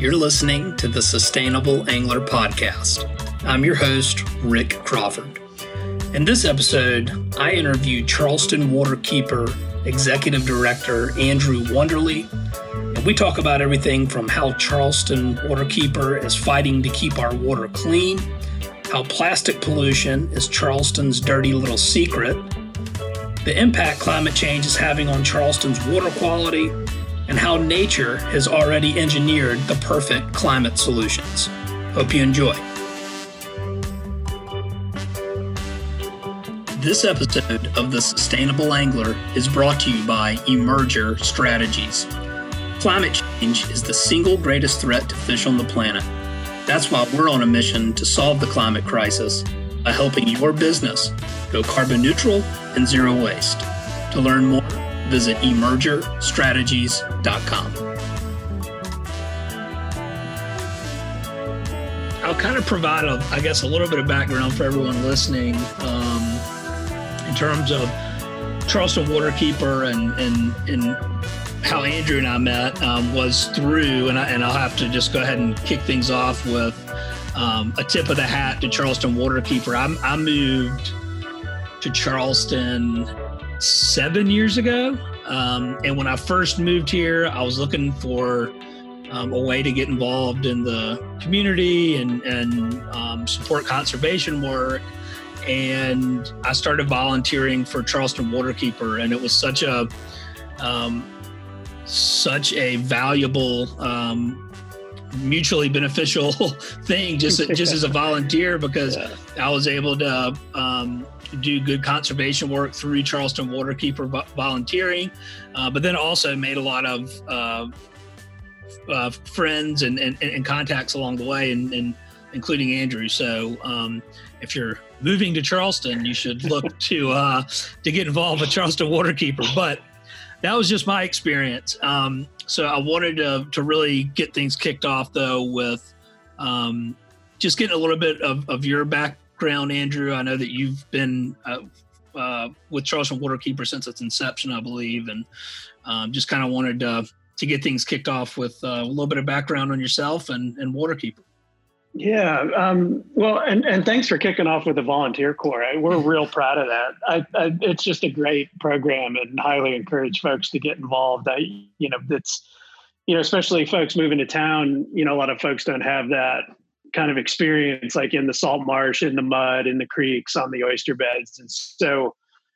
You're listening to the Sustainable Angler Podcast. I'm your host, Rick Crawford. In this episode, I interview Charleston Waterkeeper Executive Director Andrew Wunderley, and we talk about everything from how Charleston Waterkeeper is fighting to keep our water clean, how plastic pollution is Charleston's dirty little secret, the impact climate change is having on Charleston's water quality, and how nature has already engineered the perfect climate solutions. Hope you enjoy. This episode of The Sustainable Angler is brought to you by Emerger Strategies. Climate change is the single greatest threat to fish on the planet. That's why we're on a mission to solve the climate crisis by helping your business go carbon neutral and zero waste. To learn more, visit emergerstrategies.com. I'll kind of provide, a, I guess, a little bit of background for everyone listening um, in terms of Charleston Waterkeeper and and and how Andrew and I met um, was through, and, I, and I'll have to just go ahead and kick things off with um, a tip of the hat to Charleston Waterkeeper. I, I moved to Charleston seven years ago. Um, and when I first moved here, I was looking for um, a way to get involved in the community and, and um, support conservation work. And I started volunteering for Charleston Waterkeeper, and it was such a um, such a valuable um, mutually beneficial thing just just as a volunteer because yeah. I was able to um, do good conservation work through Charleston Waterkeeper volunteering, uh, but then also made a lot of uh, uh, friends and, and, and, contacts along the way, and, and including Andrew. So um, if you're moving to Charleston, you should look to uh, to get involved with Charleston Waterkeeper. But that was just my experience. Um, so I wanted to to really get things kicked off though with um, just getting a little bit of, of your back background, Andrew. I know that you've been uh, uh, with Charleston Waterkeeper since its inception, I believe, and um, just kind of wanted to, to get things kicked off with uh, a little bit of background on yourself and, and Waterkeeper. Yeah. Um, well, and, and thanks for kicking off with the volunteer corps. We're real proud of that. I, I, it's just a great program and highly encourage folks to get involved. I, you know, it's, you know, especially folks moving to town, you know, a lot of folks don't have that kind of experience like in the salt marsh in the mud in the creeks on the oyster beds. And so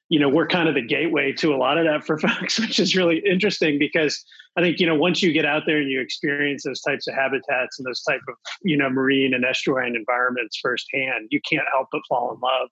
you know we're kind of the gateway to a lot of that for folks which is really interesting because i think you know once you get out there and you experience those types of habitats and those type of you know marine and estuarine environments firsthand you can't help but fall in love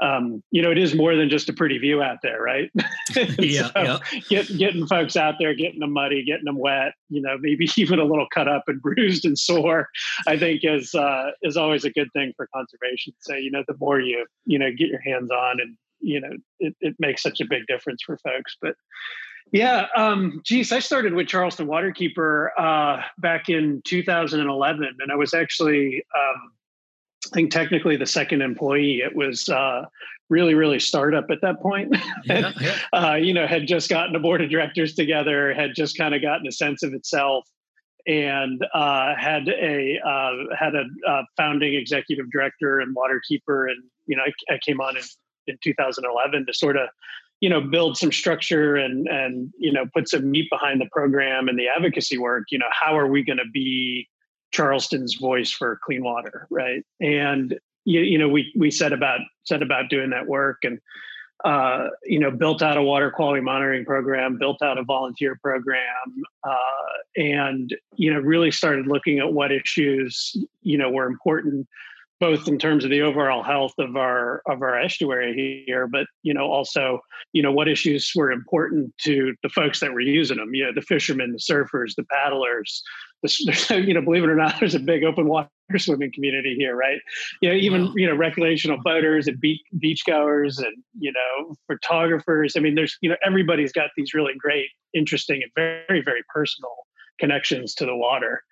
um, you know, it is more than just a pretty view out there, right? yeah, so yeah. Get, getting folks out there, getting them muddy, getting them wet, you know, maybe even a little cut up and bruised and sore, I think is uh, is always a good thing for conservation. So, you know, the more you you know get your hands on, and you know, it, it makes such a big difference for folks. But yeah, um, geez, I started with Charleston Waterkeeper uh, back in 2011, and I was actually. Um, I think technically the second employee. It was uh, really, really startup at that point. Yeah, yeah. uh, you know, had just gotten a board of directors together, had just kind of gotten a sense of itself, and uh, had a uh, had a uh, founding executive director and waterkeeper. And you know, I, I came on in, in 2011 to sort of you know build some structure and and you know put some meat behind the program and the advocacy work. You know, how are we going to be Charleston's voice for clean water, right? And you, you know, we we set about set about doing that work and uh, you know, built out a water quality monitoring program, built out a volunteer program, uh, and you know, really started looking at what issues you know were important, both in terms of the overall health of our of our estuary here, but you know, also you know what issues were important to the folks that were using them. You know, the fishermen, the surfers, the paddlers, there's, you know, believe it or not, there's a big open water swimming community here, right? You know, even you know, recreational boaters and beach beachgoers and you know, photographers. I mean, there's you know, everybody's got these really great, interesting, and very, very personal connections to the water.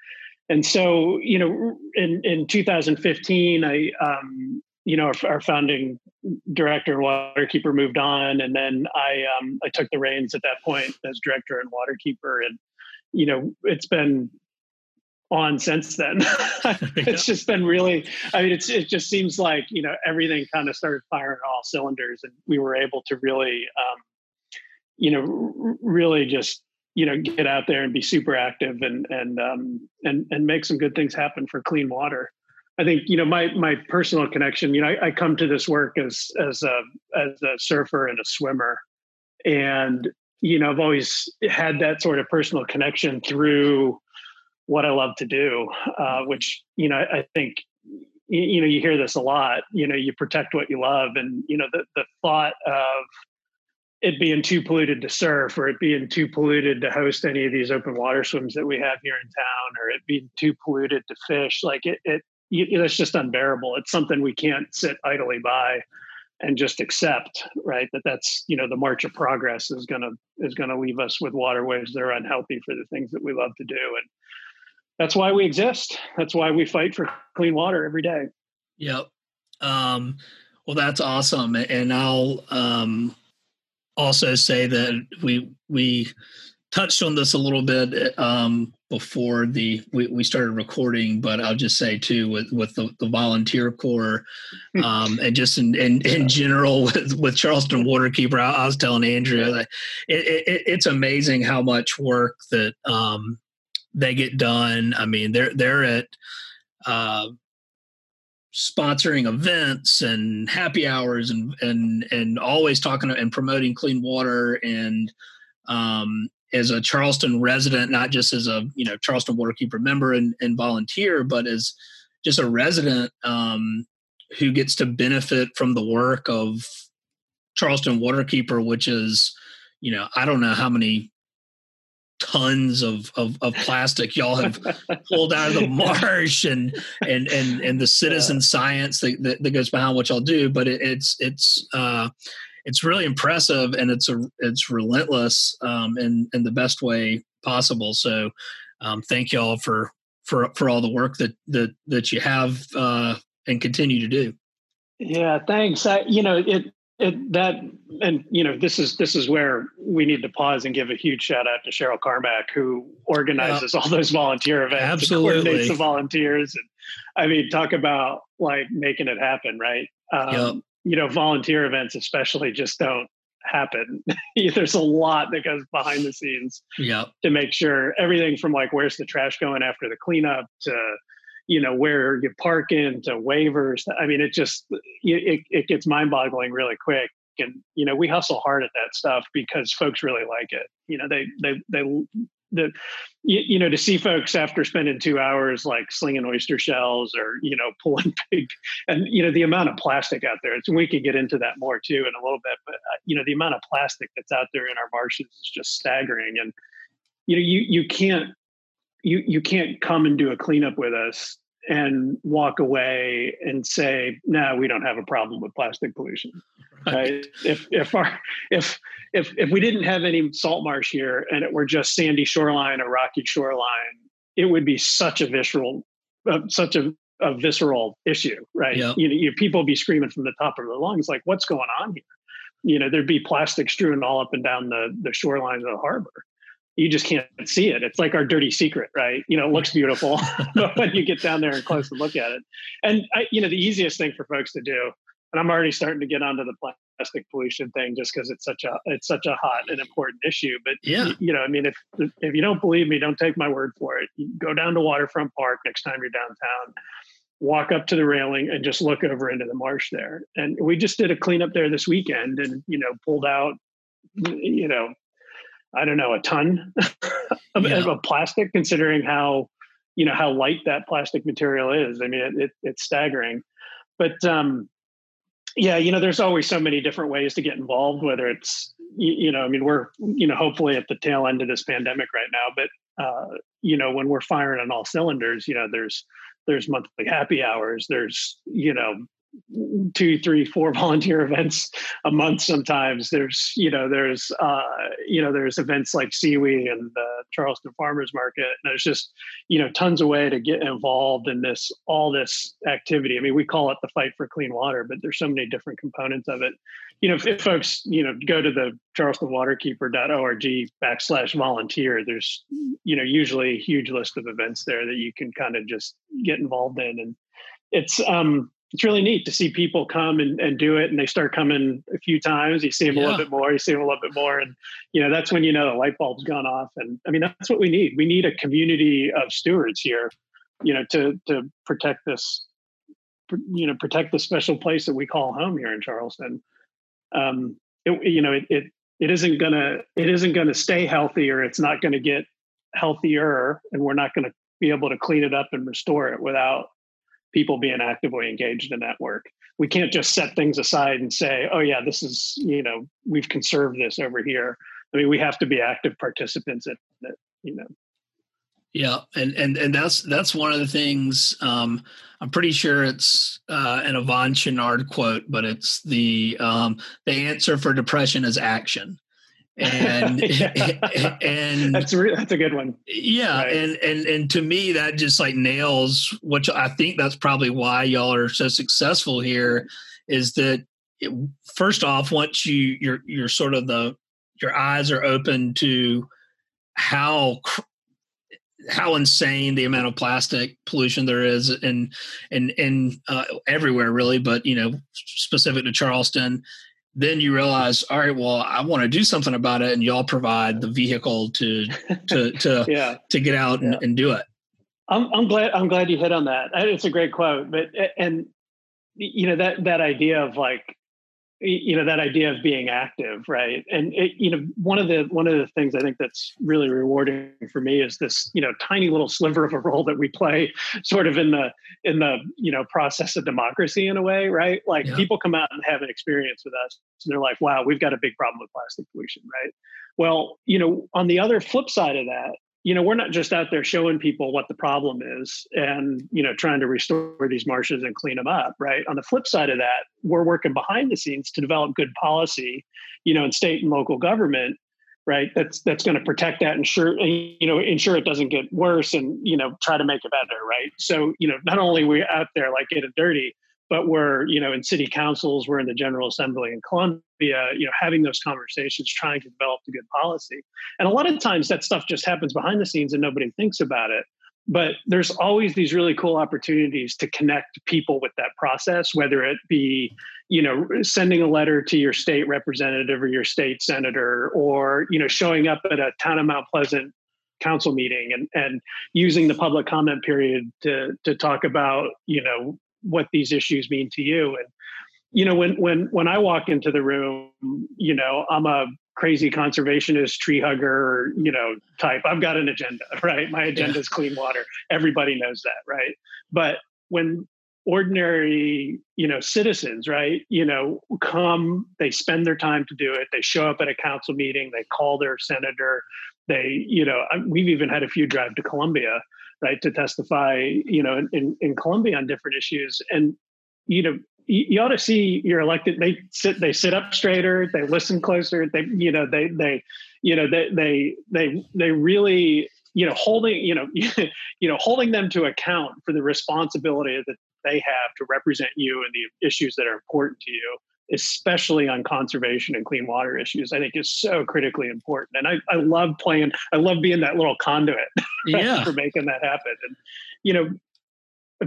And so, you know, in in 2015, I um, you know, our, our, founding director and waterkeeper moved on, and then I um, I took the reins at that point as director and waterkeeper, and you know, it's been on since then. it's just been really, I mean, it's, it just seems like, you know, everything kind of started firing all cylinders and we were able to really, um, you know, really just, you know, get out there and be super active and, and, um, and, and make some good things happen for clean water. I think, you know, my, my personal connection, you know, I, I come to this work as, as a, as a surfer and a swimmer and, you know, I've always had that sort of personal connection through, what I love to do, uh, which you know I think you know you hear this a lot. You know, you protect what you love, and you know the the thought of it being too polluted to surf or it being too polluted to host any of these open water swims that we have here in town or it being too polluted to fish like it, it it's just unbearable it's something we can't sit idly by and just accept right that that's you know the march of progress is going to is going to leave us with waterways that are unhealthy for the things that we love to do and that's why we exist. That's why we fight for clean water every day. Yep. Um, well, that's awesome. And I'll um, also say that we we touched on this a little bit um, before the we, we started recording, but I'll just say too with with the, the volunteer corps um, and just in, in, in general with, with Charleston Waterkeeper, I, I was telling Andrea that it, it, it's amazing how much work that um, they get done. I mean, they're they're at uh, sponsoring events and happy hours and and and always talking and promoting clean water and um, as a Charleston resident, not just as a you know Charleston Waterkeeper member and, and volunteer, but as just a resident um, who gets to benefit from the work of Charleston Waterkeeper, which is you know I don't know how many tons of, of, of plastic. Y'all have pulled out of the marsh and and and and the citizen yeah. science that, that, that, goes behind what y'all do but it, it's it's uh it's really impressive and it's a it's relentless um in in the best way possible. So um thank y'all for for for all the work that that that you have uh and continue to do. Yeah thanks. I, you know it it, that and you know this is this is where we need to pause and give a huge shout out to Cheryl Carmack who organizes all those volunteer events, absolutely coordinates the volunteers, and I mean talk about like making it happen, right? Um, yep. You know, volunteer events especially just don't happen. There's a lot that goes behind the scenes yep. to make sure everything from like where's the trash going after the cleanup to you know where you park into waivers i mean it just it, it gets mind boggling really quick. And you know we hustle hard at that stuff because folks really like it. You know they they they the you, you, know to see folks after spending two hours like slinging oyster shells or you know pulling big and you know the amount of plastic out there it's, we could get into that more too in a little bit but uh, you know the amount of plastic that's out there in our marshes is just staggering. And you know you you can't you you can't come and do a cleanup with us and walk away and say, "No, we don't have a problem with plastic pollution." Right? if if our if if if we didn't have any salt marsh here and it were just sandy shoreline or rocky shoreline, it would be such a visceral, uh, such a, a visceral issue, right? Yep. You know, you, people be screaming from the top of their lungs, like, "What's going on here?" You know, there'd be plastic strewn all up and down the the shoreline of the harbor you just can't see it. It's like our dirty secret, right? You know, it looks beautiful, but when you get down there and close and look at it, and I, you know, the easiest thing for folks to do, and I'm already starting to get onto the plastic pollution thing just because it's such a it's such a hot and important issue. But yeah, you, you know, I mean, if if you don't believe me, don't take my word for it. You go down to Waterfront Park next time you're downtown. Walk up to the railing and just look over into the marsh there. And we just did a cleanup there this weekend, and you know, pulled out you know I don't know, a ton of, yeah. of, plastic, considering how you know how light that plastic material is. I mean, it, it, it's staggering. But um, yeah, you know, there's always so many different ways to get involved. Whether it's you, you know, I mean, we're you know, hopefully at the tail end of this pandemic right now, but uh, you know, when we're firing on all cylinders, you know, there's there's monthly happy hours. There's you know two, three, four volunteer events a month. Sometimes there's, you know, there's, uh, you know, there's events like SEWE and the Charleston Farmers Market. And there's just, you know, tons of way to get involved in this, all this activity. I mean, we call it the fight for clean water, but there's so many different components of it. You know, if, if folks, you know, go to the charlestonwaterkeeper.org backslash volunteer, there's, you know, usually a huge list of events there that you can kind of just get involved in. And it's, um, it's really neat to see people come and, and do it and they start coming a few times you see them yeah. a little bit more you see them a little bit more and you know that's when you know the light bulb's gone off and i mean that's what we need we need a community of stewards here you know to to protect this you know protect the special place that we call home here in charleston um it, you know it, it it isn't gonna it isn't gonna stay healthy or it's not gonna get healthier and we're not gonna be able to clean it up and restore it without people being actively engaged in that work. We can't just set things aside and say, oh, yeah, this is, you know, we've conserved this over here. I mean, we have to be active participants in it, you know. Yeah, and and and that's that's one of the things. Um, I'm pretty sure it's uh, an Yvon Chouinard quote, but it's the um, the answer for depression is action and and that's re- that's a good one yeah right. and and and to me that just like nails which i think that's probably why y'all are so successful here is that it, first off once you you're you're sort of the your eyes are open to how how insane the amount of plastic pollution there is in in in uh, everywhere really but you know specific to charleston then you realize, all right, well, I want to do something about it, and y'all provide the vehicle to to to yeah. to get out and, yeah. and do it. I'm I'm glad I'm glad you hit on that. It's a great quote, but and you know that that idea of like you know that idea of being active right? And it, you know one of the one of the things i think that's really rewarding for me is this you know tiny little sliver of a role that we play sort of in the in the you know process of democracy in a way right? Like yeah. people come out and have an experience with us and they're like wow we've got a big problem with plastic pollution right? Well you know on the other flip side of that you know, we're not just out there showing people what the problem is and, you know, trying to restore these marshes and clean them up, right? On the flip side of that, we're working behind the scenes to develop good policy, you know, in state and local government, right? That's that's going to protect that, ensure you know, ensure it doesn't get worse, and you know, try to make it better, right? So, you know, not only we out there like getting dirty, but we're you know in city councils we're in the general assembly in columbia you know having those conversations trying to develop a good policy. And a lot of times that stuff just happens behind the scenes and nobody thinks about it. But there's always these really cool opportunities to connect people with that process whether it be you know sending a letter to your state representative or your state senator or you know showing up at a town of mount pleasant council meeting and and using the public comment period to to talk about you know what these issues mean to you. And you know when when when i walk into the room you know i'm a crazy conservationist tree hugger you know type. I've got an agenda right? My agenda yeah. is clean water. Everybody knows that right? But when ordinary you know citizens right you know come they spend their time to do it. They show up at a council meeting. They call their senator. They you know we've even had a few drive to columbia right, to testify, you know, in, in Columbia on different issues. And, you know, you, you ought to see your elected, they sit, they sit up straighter, they listen closer, they, you know, they, they, you know, they, they, they, they really, you know, holding, you know, you know, holding them to account for the responsibility that they have to represent you and the issues that are important to you especially on conservation and clean water issues, I think is so critically important. And I, I love playing, I love being that little conduit yeah. for making that happen. And, you know,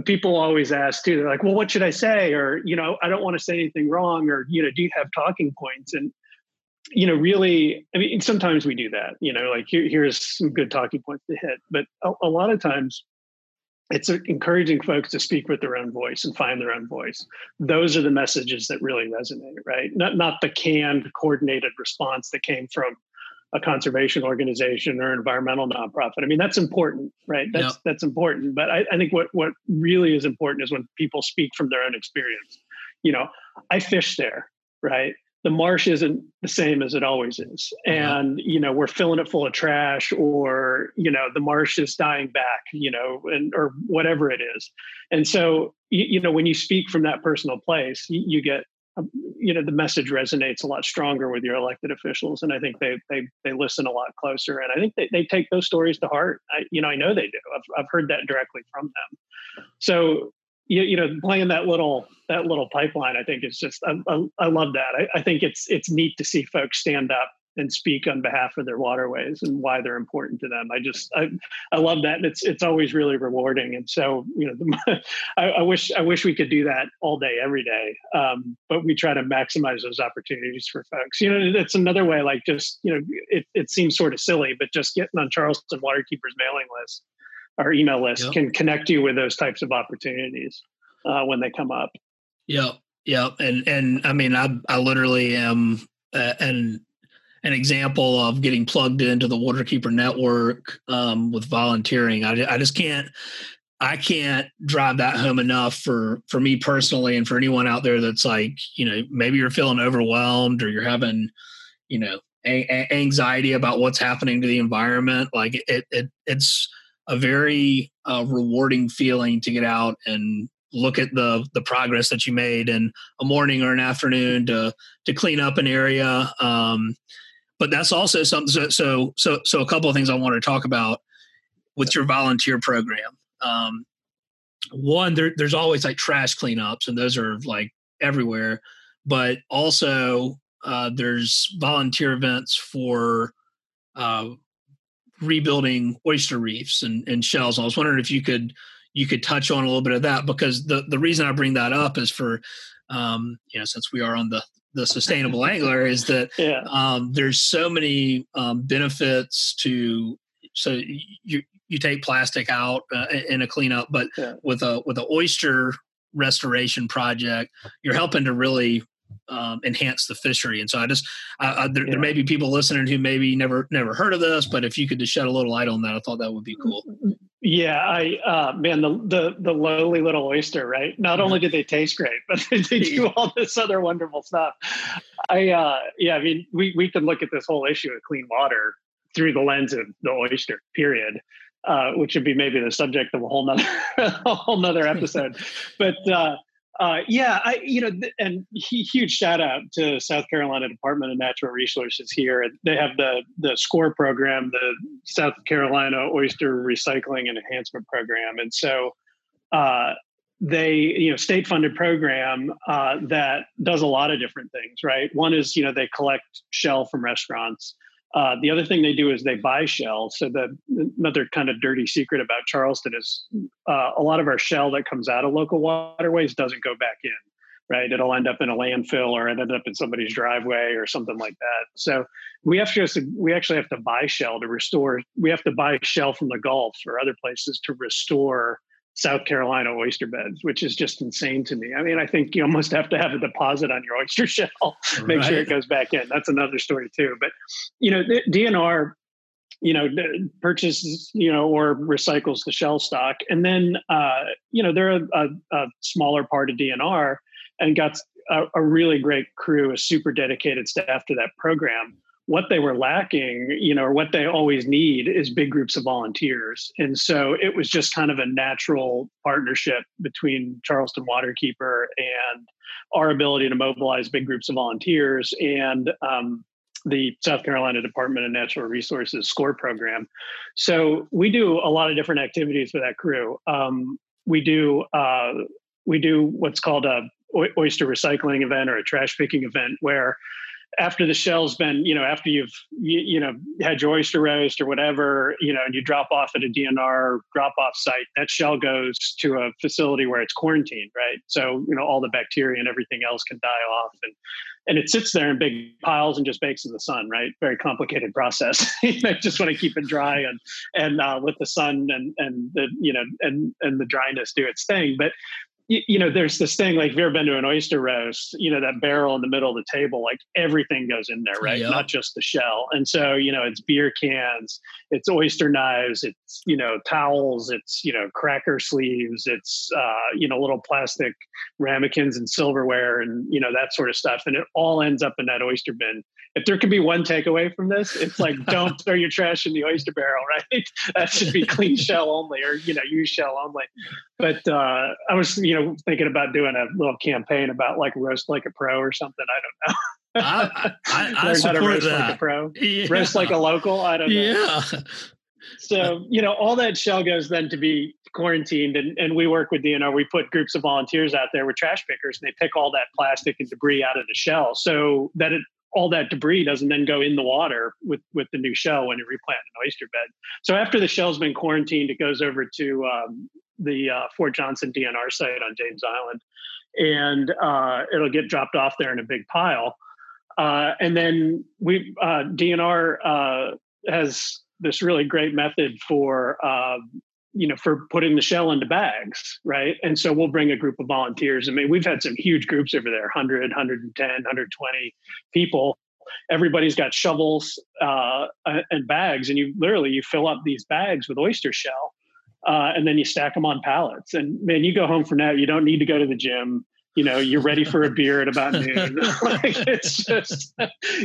people always ask too, they're like, well, what should I say? Or, you know, I don't want to say anything wrong. Or, you know, do you have talking points? And, you know, really, I mean, sometimes we do that, you know, like here, here's some good talking points to hit. But a, a lot of times it's encouraging folks to speak with their own voice and find their own voice. Those are the messages that really resonate, right? Not not the canned, coordinated response that came from a conservation organization or environmental nonprofit. I mean, that's important, right? That's yep. that's important. But I, I think what what really is important is when people speak from their own experience. You know, I fish there, right? The marsh isn't the same as it always is. And you know we're filling it full of trash or you know the marsh is dying back you know and or whatever it is. And so you, you know when you speak from that personal place you, you, get um, you know the message resonates a lot stronger with your elected officials and i think they they they listen a lot closer. And i think they, they take those stories to heart. I you know i know they do. I've, I've heard that directly from them. So you, you know playing that little that little pipeline i think is just i, I, I love that I, I think it's it's neat to see folks stand up and speak on behalf of their waterways and why they're important to them. I just I, I love that. And it's it's always really rewarding. And so you know, the, I, wish I wish we could do that all day, every day. Um, but we try to maximize those opportunities for folks. You know, it's another way. Like just you know, it it seems sort of silly, but just getting on Charleston Waterkeeper's mailing list or email list yep. can connect you with those types of opportunities uh, when they come up. Yeah. Yeah, and and I mean, I I literally am, uh, and an example of getting plugged into the Waterkeeper network um, with volunteering. I, I just can't I can't drive that home enough for for me personally and for anyone out there that's like you know maybe you're feeling overwhelmed or you're having you know a- anxiety about what's happening to the environment. Like it, it it's a very uh, rewarding feeling to get out and look at the the progress that you made in a morning or an afternoon to to clean up an area. Um, but that's also something. So, so, so, a couple of things I want to talk about with your volunteer program. Um, one, there, there's always like trash cleanups, and those are like everywhere. But also, uh, there's volunteer events for uh, rebuilding oyster reefs and, and shells. I was wondering if you could you could touch on a little bit of that because the the reason I bring that up is for um, you know since we are on the the sustainable angler is that yeah. um, there's so many um, benefits to so you you take plastic out uh, in a cleanup but yeah. with a with an oyster restoration project you're helping to really um, enhance the fishery and so i just I, I, there, yeah. there, may be people listening who maybe never never heard of this but if you could just shed a little light on that i thought that would be cool yeah, I uh, man, the, the the lowly little oyster, right? Not only do they taste great, but they, they do all this other wonderful stuff. I uh, yeah, I mean, we we can look at this whole issue of clean water through the lens of the oyster, period. Uh, which would be maybe the subject of a whole nother a whole nother episode. but uh, uh, yeah, I you know, th- and he, huge shout out to South Carolina Department of Natural Resources here. They have the the SCORE program, the South Carolina Oyster Recycling and Enhancement Program, and so uh, they you know state funded program uh, that does a lot of different things. Right, one is you know they collect shell from restaurants. Uh, the other thing they do is they buy shell. So the another kind of dirty secret about Charleston is uh, a lot of our shell that comes out of local waterways doesn't go back in. Right, it'll end up in a landfill or it end up in somebody's driveway or something like that. So we have to we actually have to buy shell to restore. We have to buy shell from the Gulf or other places to restore South Carolina oyster beds, which is just insane to me. I mean, I think you almost have to have a deposit on your oyster shell, make right. sure it goes back in. That's another story too. But you know, the DNR, you know, purchases, you know, or recycles the shell stock, and then uh, you know they're a, a, a smaller part of DNR, and got a, a really great crew, a super dedicated staff to that program what they were lacking, you know, or what they always need is big groups of volunteers. And so it was just kind of a natural partnership between Charleston Waterkeeper and our ability to mobilize big groups of volunteers and um, the South Carolina Department of Natural Resources SCORE program. So we do a lot of different activities for that crew. Um, we do uh, we do what's called a oyster recycling event or a trash picking event where after the shell's been, you know, after you've, you, you, know, had your oyster roast or whatever, you know, and you drop off at a DNR drop off site, that shell goes to a facility where it's quarantined, right? So, you know, all the bacteria and everything else can die off. And, and it sits there in big piles and just bakes in the sun, right? Very complicated process. you just want to keep it dry and and uh, let the sun and and the you know and and the dryness do its thing. But you, know, there's this thing like if you've ever been to an oyster roast, you know, that barrel in the middle of the table, like everything goes in there, right? Yep. Not just the shell. And so, you know, it's beer cans, it's oyster knives, it's, you know, towels, it's, you know, cracker sleeves, it's, uh, you know, little plastic ramekins and silverware and, you know, that sort of stuff. And it all ends up in that oyster bin if there could be one takeaway from this, it's like don't throw your trash in the oyster barrel, right? that should be clean shell only, or you know, use shell only. But uh, I was, you know, know, thinking about doing a little campaign about like roast like a pro or something. I don't know. I, I, I support roast that. like a pro, Yeah. roast like a local. I don't know. Yeah. So you know, all that shell goes then to be quarantined, and, and we work with DNR. We put groups of volunteers out there with trash pickers, and they pick all that plastic and debris out of the shell, so that it all that debris doesn't then go in the water with with the new shell when you replant an oyster bed. So after the shell's been quarantined, it goes over to um, the uh, Fort Johnson DNR site on James Island, and uh, it'll get dropped off there in a big pile. Uh, and then we uh, DNR uh, has this really great method for um, you know for putting the shell into bags right? And so we'll bring a group of volunteers. I mean we've had some huge groups over there 100 110 120 people. Everybody's got shovels uh, and bags and you literally you fill up these bags with oyster shell uh, and then you stack them on pallets. And man you go home from that you don't need to go to the gym you know you're ready for a beer at about noon. Like it's just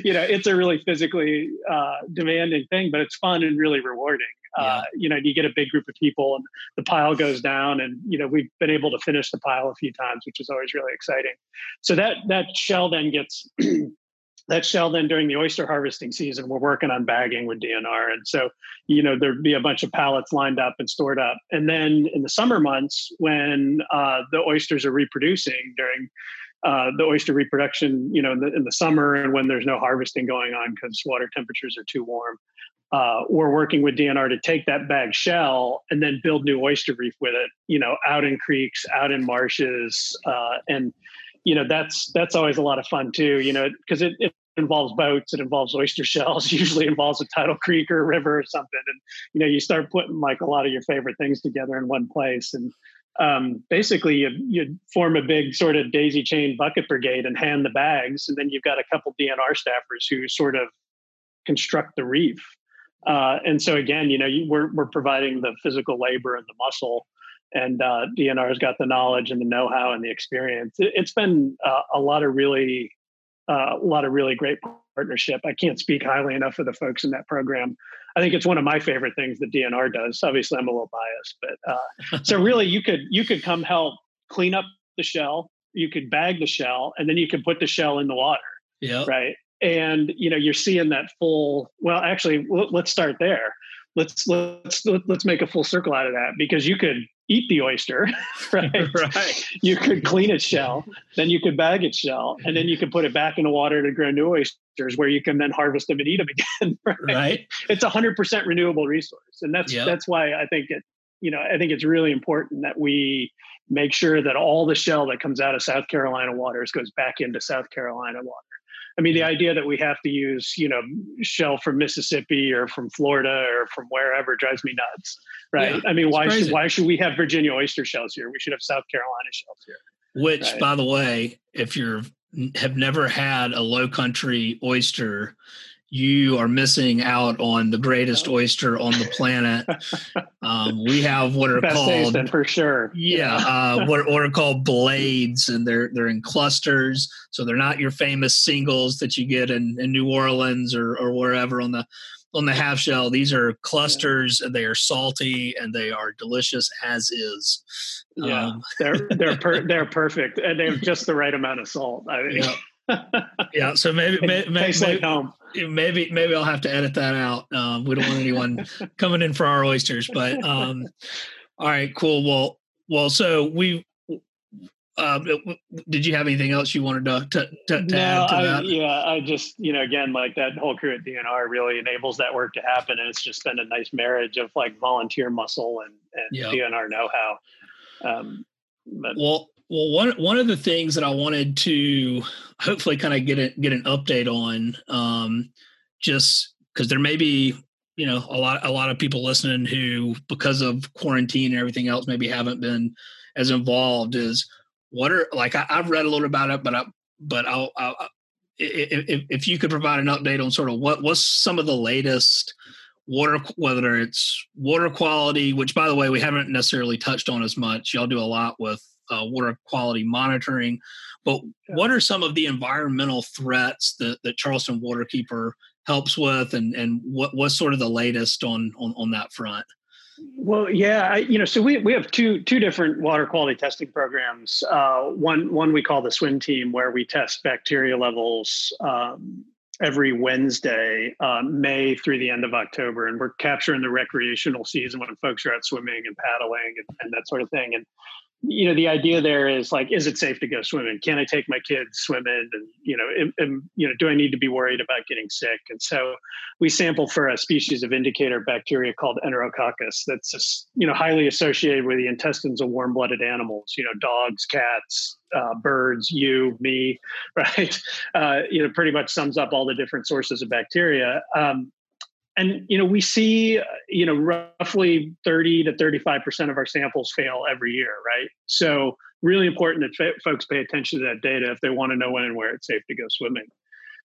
you know it's a really physically uh, demanding thing but it's fun and really rewarding. Uh, you know you get a big group of people and the pile goes down and you know we've been able to finish the pile a few times which is always really exciting. So that that shell then gets that shell then during the oyster harvesting season we're working on bagging with dnr and so you know there'd be a bunch of pallets lined up and stored up and then in the summer months when uh, the oysters are reproducing during uh, the oyster reproduction you know in the, in the summer and when there's no harvesting going on because water temperatures are too warm uh, we're working with DNR to take that bag shell and then build new oyster reef with it. You know, out in creeks, out in marshes, uh, and you know that's that's always a lot of fun too. You know, because it, it involves boats, it involves oyster shells, usually involves a tidal creek or a river or something, and you know you start putting like a lot of your favorite things together in one place and. Um, basically, you you form a big sort of daisy chain bucket brigade and hand the bags, and then you've got a couple DNR staffers who sort of construct the reef. Uh, and so again, you know, you, we're we're providing the physical labor and the muscle, and uh, DNR's got the knowledge and the know-how and the experience. It, has been uh, a lot of really, uh, a lot of really great partnership. I can't speak highly enough of the folks in that program. I think it's one of my favorite things that DNR does. Obviously, I'm a little biased, but uh, so really, you could you could come help clean up the shell. You could bag the shell, and then you could put the shell in the water Yeah. right and you know you're seeing that full well actually let's start there let's let's let's make a full circle out of that because you could eat the oyster right right. you could clean its shell then you could bag its shell and then you could put it back in the water to grow new oysters where you can then harvest them and eat them again right? Right. it's a hundred percent renewable resource and that's Yep. that's why i think it you know i think it's really important that we make sure that all the shell that comes out of south carolina waters goes back into south carolina water I mean, the idea that we have to use, you know, shell from Mississippi or from Florida or from wherever drives me nuts, right? Yeah, I mean, why crazy. should why should we have Virginia oyster shells here? We should have South Carolina shells here. Which, Right. by the way, if you're have never had a low country oyster, you are missing out on the greatest oyster on the planet. um, we have what are Best called for sure. yeah, uh, what, what are called blades, and they're they're in clusters, so they're not your famous singles that you get in, in New Orleans or or wherever on the on the half shell. These are clusters, and they are salty and they are delicious as is. Yeah, Um, they're they're per, they're perfect, and they have just the right amount of salt. I mean, yeah. Yeah, so maybe maybe, maybe, home. maybe maybe I'll have to edit that out. Um, we don't want anyone coming in for our oysters, but um, all right, cool. Well, well, so we. Um, did you have anything else you wanted to to, to, to No, add to I, that? yeah, I just you know again like that whole crew at DNR really enables that work to happen, and it's just been a nice marriage of like volunteer muscle and and Yeah. DNR know how. Um, but Well, well, one one of the things that I wanted to hopefully kind of get a, get an update on, um, just because there may be you know a lot a lot of people listening who because of quarantine and everything else maybe haven't been as involved is what are like I, I've read a little about it, but I but I'll, I'll if, if you could provide an update on sort of what what's some of the latest water whether it's water quality which by the way we haven't necessarily touched on as much. Y'all do a lot with uh, water quality monitoring but what are some of the environmental threats that, that charleston waterkeeper helps with and and what what's sort of the latest on on, on that front Well, yeah, I, you know, so we we have two two different water quality testing programs. Uh, one one we call the Swim Team, where we test bacteria levels um, every Wednesday, uh, May through the end of October, and we're capturing the recreational season when folks are out swimming and paddling and, and that sort of thing. And you know the idea there is like is it safe to go swimming? Can i take my kids swimming? And you know am, am, you know do i need to be worried about getting sick? And so we sample for a species of indicator bacteria called enterococcus that's you know highly associated with the intestines of warm-blooded animals you know dogs cats uh, birds you me right? Uh, you know pretty much sums up all the different sources of bacteria. Um, and you know we see you know roughly 30 to 35 percent of our samples fail every year right? So really important that folks pay attention to that data if they want to know when and where it's safe to go swimming.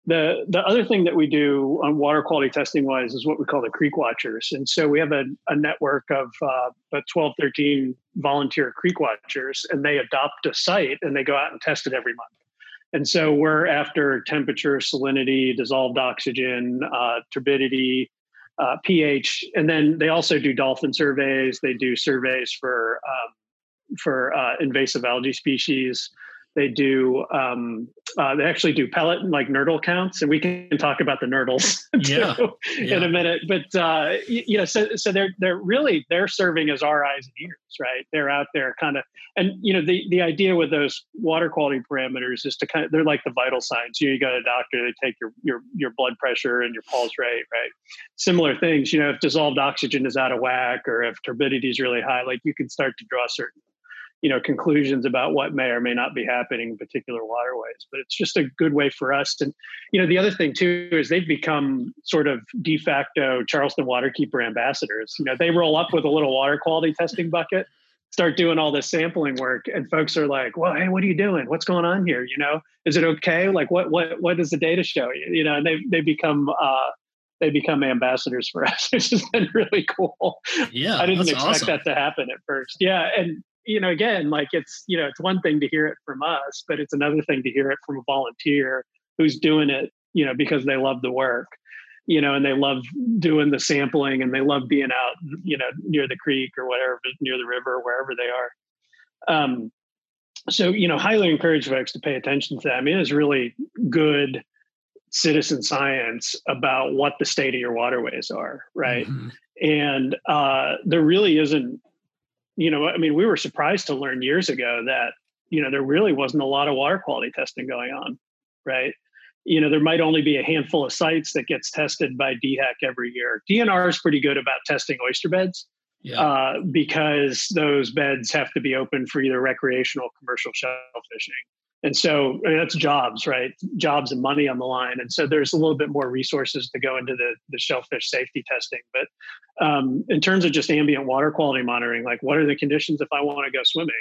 The the other thing that we do on water quality testing wise is what we call the creek watchers. And so we have a, a network of uh, about 12 13 volunteer creek watchers and they adopt a site and they go out and test it every month. And so we're after temperature, salinity, dissolved oxygen, uh, turbidity, uh, pH, and then they also do dolphin surveys. They do surveys for um, for uh, invasive algae species. They do. Um, uh, they actually do pellet and like nurdle counts, and we can talk about the nurdles yeah, yeah. in a minute. But uh, you, know, so so they're they're really they're serving as our eyes and ears, right? They're out there, kind of, and you know, the the idea with those water quality parameters is to kind of they're like the vital signs. You know, you got a doctor, they take your your your blood pressure and your pulse rate, right? Similar things. You know, if dissolved oxygen is out of whack or if turbidity is really high, like you can start to draw certain you know conclusions about what may or may not be happening in particular waterways but it's just a good way for us and you know the other thing too is they've become sort of de facto charleston waterkeeper ambassadors you know they roll up with a little water quality testing bucket start doing all this sampling work and folks are like well hey what are you doing what's going on here you know is it okay like what what what does the data show you you know and they they become uh they become ambassadors for us, which has been really cool. Yeah, I didn't expect awesome. that to happen at first. Yeah, and you know, again, like it's, you know, it's one thing to hear it from us, but it's another thing to hear it from a volunteer who's doing it, you know, because they love the work, you know, and they love doing the sampling and they love being out, you know, near the creek or whatever, near the river, wherever they are. Um, so, you know, highly encourage folks to pay attention to that. I mean, it's really good citizen science about what the state of your waterways are, right? Mm-hmm. And uh, there really isn't you know, I mean, we were surprised to learn years ago that, you know, there really wasn't a lot of water quality testing going on, right? You know, there might only be a handful of sites that gets tested by DHEC every year. DNR is pretty good about testing oyster beds yeah. uh, because those beds have to be open for either recreational commercial shellfishing. And so I mean, that's jobs, right? Jobs and money on the line. And so there's a little bit more resources to go into the, the shellfish safety testing. But um, in terms of just ambient water quality monitoring, like what are the conditions if I want to go swimming?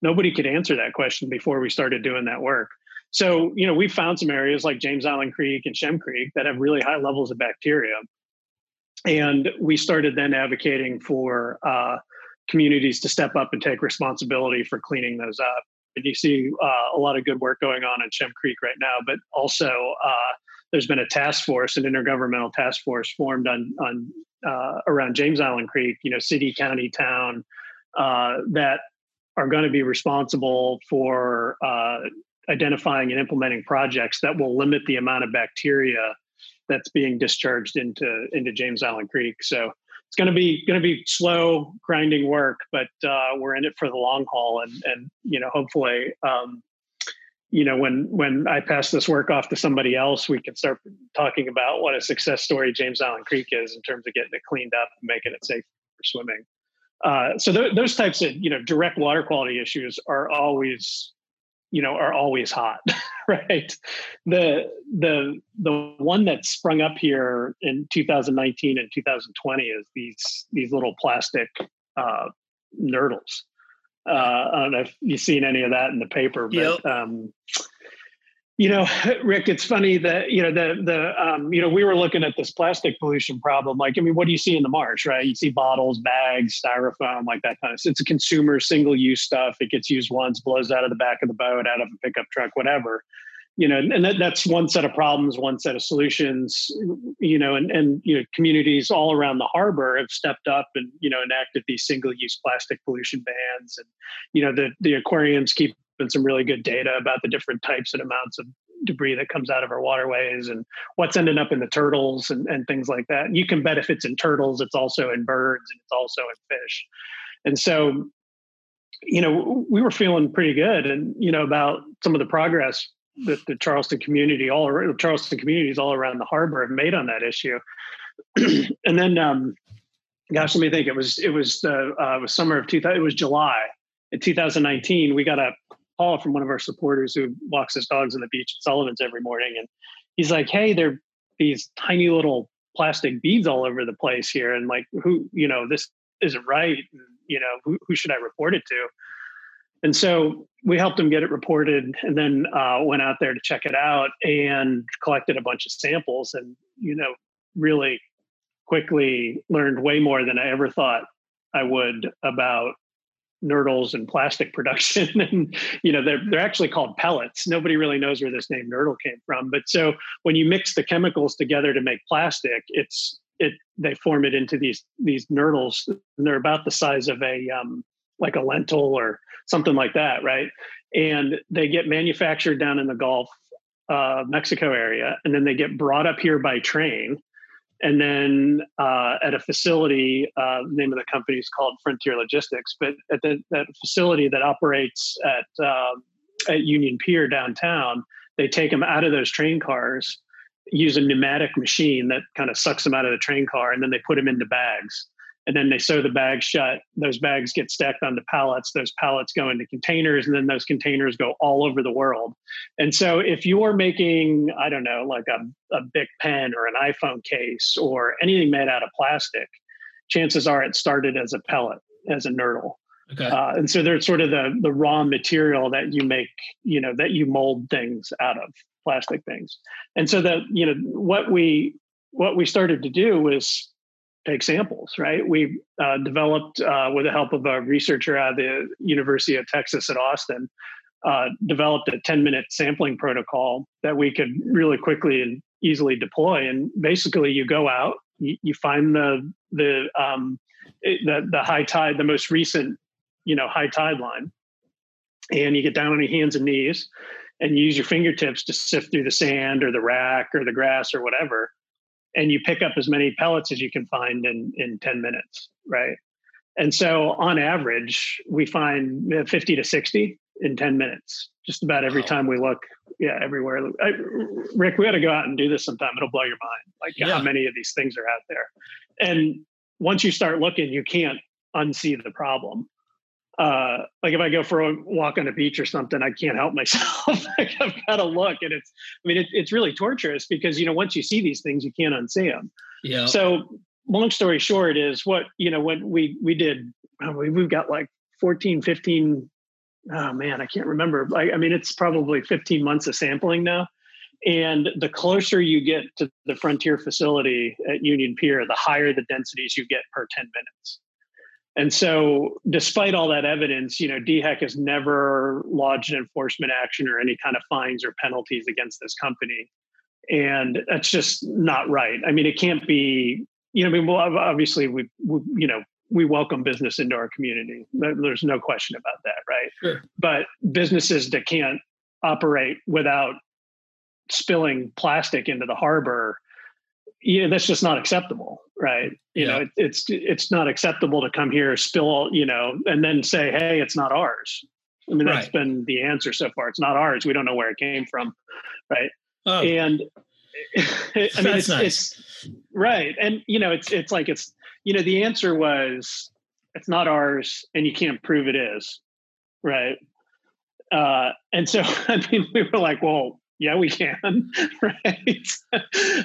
Nobody could answer that question before we started doing that work. So, you know, we found some areas like James Island Creek and Shem Creek that have really high levels of bacteria. And we started then advocating for uh, communities to step up and take responsibility for cleaning those up and you see uh, a lot of good work going on in Shem Creek right now. But also, uh, there's been a task force, an intergovernmental task force formed on on uh, around James Island Creek. You know, city, county, town uh, that are going to be responsible for uh, identifying and implementing projects that will limit the amount of bacteria that's being discharged into into James Island Creek. So it's going to be going to be slow grinding work but uh, we're in it for the long haul and and you know hopefully um, you know when when i pass this work off to somebody else we can start talking about what a success story james island creek is in terms of getting it cleaned up and making it safe for swimming. Uh, so th- those types of you know direct water quality issues are always you know are always hot right the the the one that sprung up here in 2019 and 2020 is these these little plastic uh, nurdles uh, i don't know if you've seen any of that in the paper but yep. um, you know, Rick, it's funny that you know the the um, you know we were looking at this plastic pollution problem. Like, I mean, what do you see in the marsh, right? You see bottles, bags, styrofoam, like that kind of. It's a consumer single use stuff. It gets used once, blows out of the back of the boat, out of a pickup truck, whatever. you know, and that, that's one set of problems, one set of solutions, you know, and, and, you know, communities all around the harbor have stepped up and, you know, enacted these single use plastic pollution bans. And, you know, the, the aquariums keep some really good data about the different types and amounts of debris that comes out of our waterways and what's ending up in the turtles and, and things like that. And you can bet if it's in turtles, it's also in birds and it's also in fish. And so, you know, we were feeling pretty good and, you know, about some of the progress that the Charleston community, all around, Charleston communities all around the harbor have made on that issue. and then, um, gosh, let me think. It was it was the uh, it was summer of 2000. It was July in 2019. We got a call from one of our supporters who walks his dogs on the beach at Sullivan's every morning, and he's like, "Hey, there are these tiny little plastic beads all over the place here, and like, who, you know, this isn't right. You know, who, who should I report it to?" And so we helped him get it reported, and then uh, went out there to check it out and collected a bunch of samples, and you know, really quickly learned way more than I ever thought I would about nurdles and plastic production. And you know they're they're actually called pellets. Nobody really knows where this name nurdle came from. But so when you mix the chemicals together to make plastic it's it they form it into these these nurdles. And they're about the size of a um like a lentil or something like that right? And they get manufactured down in the gulf uh, mexico area and then they get brought up here by train and then uh, at a facility, uh, the name of the company is called Frontier Logistics, but at the, that facility that operates at um, at Union Pier downtown, they take them out of those train cars, use a pneumatic machine that kind of sucks them out of the train car, and then they put them into bags and then they sew the bags shut. Those bags get stacked onto pallets. Those pallets go into containers, and then those containers go all over the world. And so, if you're making, I don't know, like a, a big pen or an iPhone case or anything made out of plastic, chances are it started as a pellet, as a nurdle. Okay. Uh, and so they're sort of the the raw material that you make, you know, that you mold things out of plastic things. And so that you know what we what we started to do was take samples, right? We uh, developed, uh, with the help of a researcher at the University of Texas at Austin, uh, developed a 10 minute sampling protocol that we could really quickly and easily deploy. And basically, you go out, you, you find the the, um, the the high tide, the most recent, you know, high tide line, and you get down on your hands and knees, and you use your fingertips to sift through the sand or the rack or the grass or whatever and you pick up as many pellets as you can find in in 10 minutes right? And so on average we find 50 to 60 in 10 minutes just about every time we look yeah everywhere. I, rick we got to go out and do this sometime. It'll blow your mind like yeah. how many of these things are out there. And once you start looking you can't unsee the problem uh, like if I go for a walk on the beach or something, I can't help myself. like I've got to look, and it's I mean it, it's really torturous because you know once you see these things, you can't unsee them. Yeah. So long story short is what you know when we we did we, we've got like 14 15 oh man i can't remember I, I mean it's probably 15 months of sampling now and the closer you get to the frontier facility at union pier the higher the densities you get per 10 minutes and so, despite all that evidence, you know, DHEC has never lodged an enforcement action or any kind of fines or penalties against this company. And that's just not right. I mean, it can't be, you know, I mean, well, obviously, we, we you know, we welcome business into our community. There's no question about that, right? Sure. But businesses that can't operate without spilling plastic into the harbor you know that's just not acceptable right you yeah. know it, it's it's not acceptable to come here spill you know and then say hey it's not ours i mean that's right. been the answer so far it's not ours we don't know where it came from right oh. and i mean it's, nice. it's right and you know it's it's like it's you know the answer was it's not ours and you can't prove it is right uh and so i mean we were like well yeah we can right?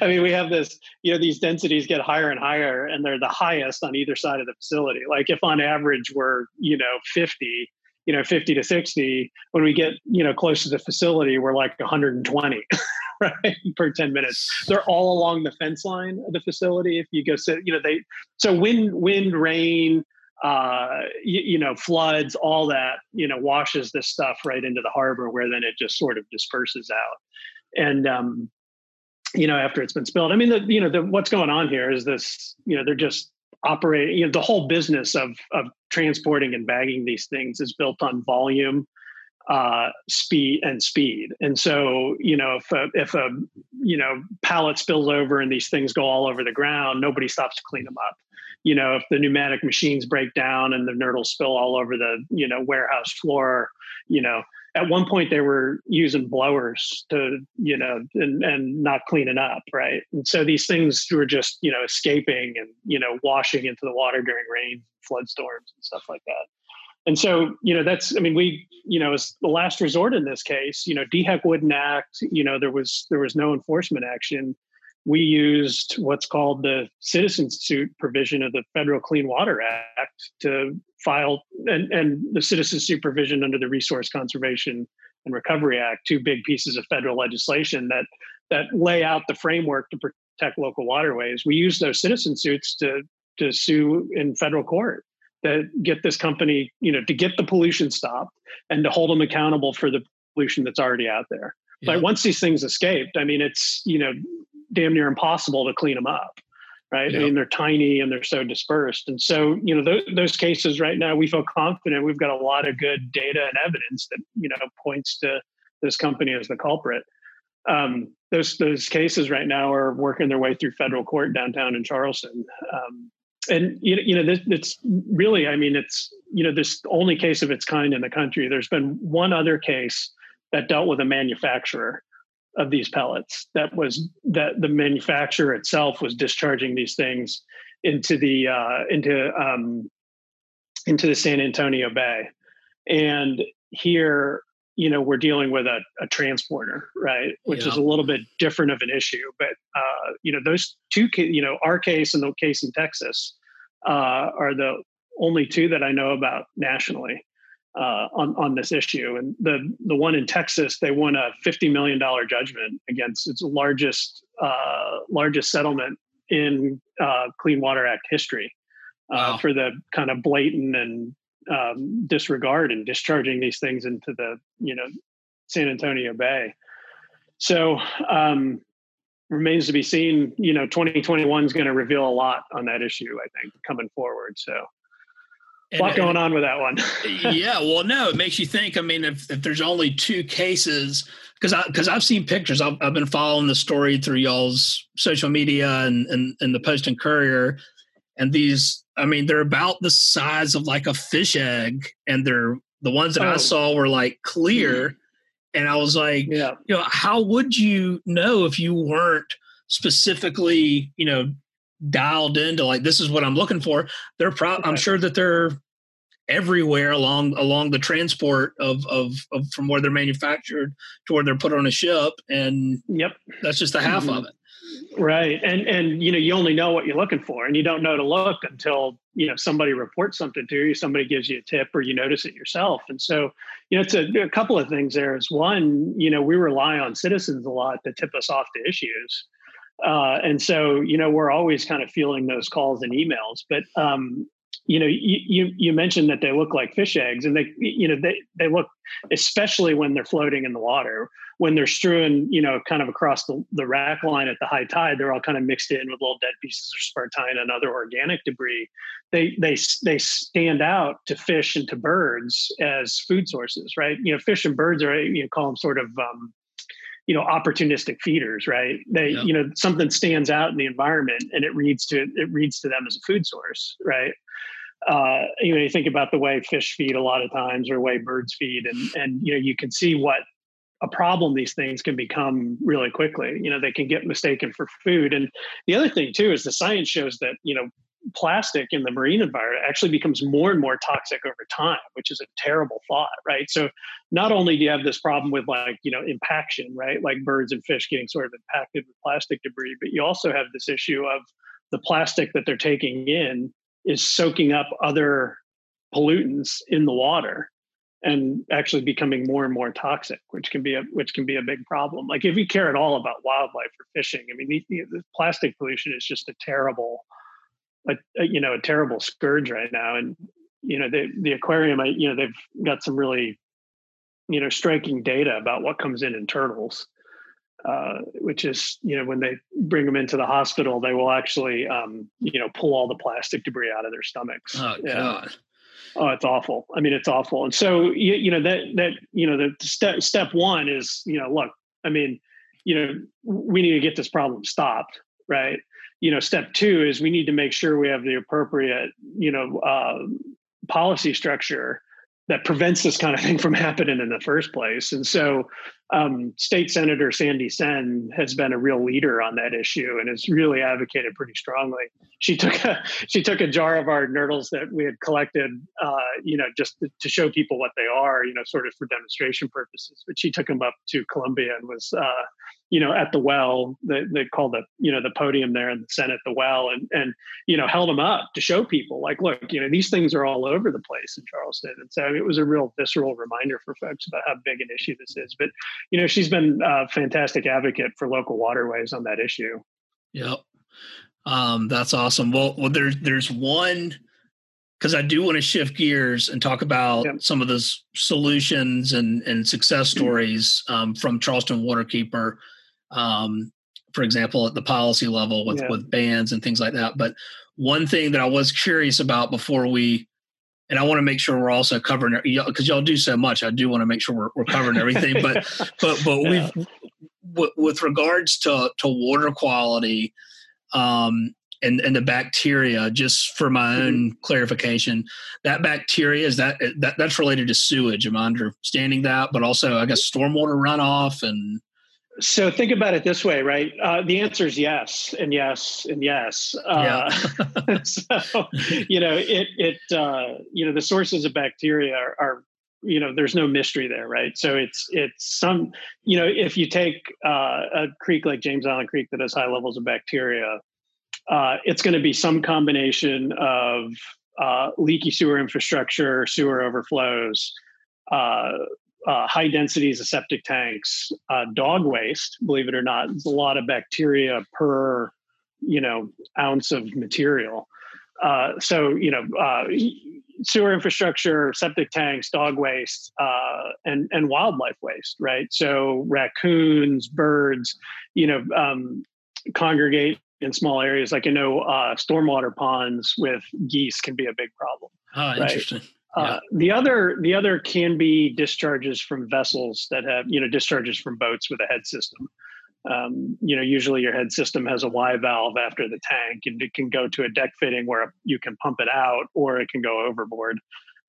I mean we have this you know these densities get higher and higher and they're the highest on either side of the facility. Like if on average we're you know 50 you know 50 to 60 when we get you know close to the facility we're like 120 right per 10 minutes. They're all along the fence line of the facility if you go sit you know they so wind wind rain uh, you, you, know, floods, all that, you know, washes this stuff right into the harbor where then it just sort of disperses out. And, um, you know, after it's been spilled, I mean, the, you know, the, what's going on here is this, you know, they're just operating, you know, the whole business of, of transporting and bagging these things is built on volume, uh, speed and speed. And so, you know, if a, if a, you know, pallet spills over and these things go all over the ground, nobody stops to clean them up you know, if the pneumatic machines break down and the nurdles spill all over the, you know, warehouse floor, you know, at one point they were using blowers to, you know, and, and not cleaning up. Right. And so these things were just, you know, escaping and, you know, washing into the water during rain, flood storms and stuff like that. And so, you know, that's, I mean, we, you know, as the last resort in this case, you know, DHEC wouldn't act, you know, there was, there was no enforcement action we used what's called the citizen suit provision of the Federal Clean Water Act to file, and, and the citizen suit provision under the Resource Conservation and Recovery Act, two big pieces of federal legislation that that lay out the framework to protect local waterways. We used those citizen suits to to sue in federal court to get this company, you know, to get the pollution stopped and to hold them accountable for the pollution that's already out there. Yeah. But once these things escaped, I mean, it's you know damn near impossible to clean them up right? Yep. i mean they're tiny and they're so dispersed. And so you know those, those cases right now we feel confident we've got a lot of good data and evidence that you know points to this company as the culprit. Um, those those cases right now are working their way through federal court downtown in charleston. Um, and you know, you know this, it's really i mean it's you know this only case of its kind in the country. There's been one other case that dealt with a manufacturer of these pellets that was that the manufacturer itself was discharging these things into the uh, into um, into the San Antonio Bay, and here you know we're dealing with a, a transporter, right, which yeah. is a little bit different of an issue. But uh, you know those two, you know, our case and the case in Texas uh, are the only two that I know about nationally uh, on on this issue. And the the one in Texas, they won a fifty million dollar judgment against its largest uh, largest settlement in uh, Clean Water Act history uh, wow. for the kind of blatant and um, disregard and discharging these things into the you know San Antonio Bay. So um, remains to be seen. You know, 2021 is going to reveal a lot on that issue. I think coming forward. So a lot going on with that one. yeah, well, no, it makes you think. I mean, if, if there's only two cases, because I because I've seen pictures. I've, I've been following the story through y'all's social media and, and and the Post and Courier, and these. I mean, they're about the size of like a fish egg, and they're the ones that oh. I saw were like clear, mm-hmm. and I was like, yeah, you know, how would you know if you weren't specifically, you know, dialed into like this is what I'm looking for. They're pro- I'm sure that they're everywhere along along the transport of, of of from where they're manufactured to where they're put on a ship and yep that's just a half mm-hmm. of it right and and you know you only know what you're looking for and you don't know to look until you know somebody reports something to you somebody gives you a tip or you notice it yourself and so you know it's a, a couple of things there is one you know we rely on citizens a lot to tip us off to issues uh, and so, you know, we're always kind of feeling those calls and emails. But, um, you know, you, you, you mentioned that they look like fish eggs, and they, you know, they they look, especially when they're floating in the water, when they're strewn, you know, kind of across the, the rack line at the high tide, they're all kind of mixed in with little dead pieces of spartina and other organic debris. They they they stand out to fish and to birds as food sources, right? You know, fish and birds are you know call them sort of um, you know opportunistic feeders right? They you know something stands out in the environment and it reads to it reads to them as a food source right? Uh, you know you think about the way fish feed a lot of times or the way birds feed and and you know you can see what a problem these things can become really quickly. You know they can get mistaken for food. And the other thing too is the science shows that you know plastic in the marine environment actually becomes more and more toxic over time, which is a terrible thought, right? So not only do you have this problem with like, you know, impaction, right? Like birds and fish getting sort of impacted with plastic debris, but you also have this issue of the plastic that they're taking in is soaking up other pollutants in the water and actually becoming more and more toxic, which can be a which can be a big problem. Like if you care at all about wildlife or fishing, I mean, the, the plastic pollution is just a terrible a, a, you know a terrible scourge right now, and you know the the aquarium, I, you know they've got some really you know striking data about what comes in in turtles. Uh, which is you know when they bring them into the hospital, they will actually um, you know pull all the plastic debris out of their stomachs. Oh God. Oh, it's awful. I mean, it's awful. And so you, you know that that you know the step step one is you know look. I mean, you know we need to get this problem stopped, right? You know, step two is we need to make sure we have the appropriate you know uh, policy structure that prevents this kind of thing from happening in the first place. And so, um, State Senator Sandy Senn has been a real leader on that issue and has really advocated pretty strongly. She took a she took a jar of our nurdles that we had collected, uh, you know, just to, to, show people what they are, you know, sort of for demonstration purposes. But she took them up to Columbia and was uh, you know, at the well, they, they call the, you know, the podium there in the Senate, the well, and, and, you know, held them up to show people like, look, you know, these things are all over the place in Charleston. And so I mean, it was a real visceral reminder for folks about how big an issue this is. But, you know, she's been a fantastic advocate for local waterways on that issue. Yep. Um, that's awesome. Well, well, there's, there's one, because I do want to shift gears and talk about yep. some of those solutions and, and success stories um, from Charleston Waterkeeper um, for example, at the policy level with yeah. with bans and things like that. But one thing that I was curious about before we, and I want to make sure we're also covering because y'all do so much. I do want to make sure we're, we're covering everything. but but but yeah. we've w- with regards to to water quality. Um, and, and the bacteria just for my mm-hmm. own clarification that bacteria is that, that that's related to sewage am i understanding that but also i guess stormwater runoff and so think about it this way, right? Uh, the answer is yes, and yes, and yes. Uh, yeah. so you know, it it uh, you know the sources of bacteria are, are, you know there's no mystery there, right? So it's it's some you know if you take uh, a creek like James Island Creek that has high levels of bacteria, uh, it's going to be some combination of uh, leaky sewer infrastructure, sewer overflows, uh, high densities of septic tanks, uh, dog waste. Believe it or not, there's a lot of bacteria per you know ounce of material. Uh, so you know uh, sewer infrastructure, septic tanks, dog waste, uh, and and wildlife waste. Right. So raccoons, birds, you know, um, congregate in small areas. Like I know uh, stormwater ponds with geese can be a big problem. Oh, right? interesting. Uh, the other the other can be discharges from vessels that have you know discharges from boats with a head system. Um, you know, usually your head system has a Y valve after the tank, and it can go to a deck fitting where you can pump it out, or it can go overboard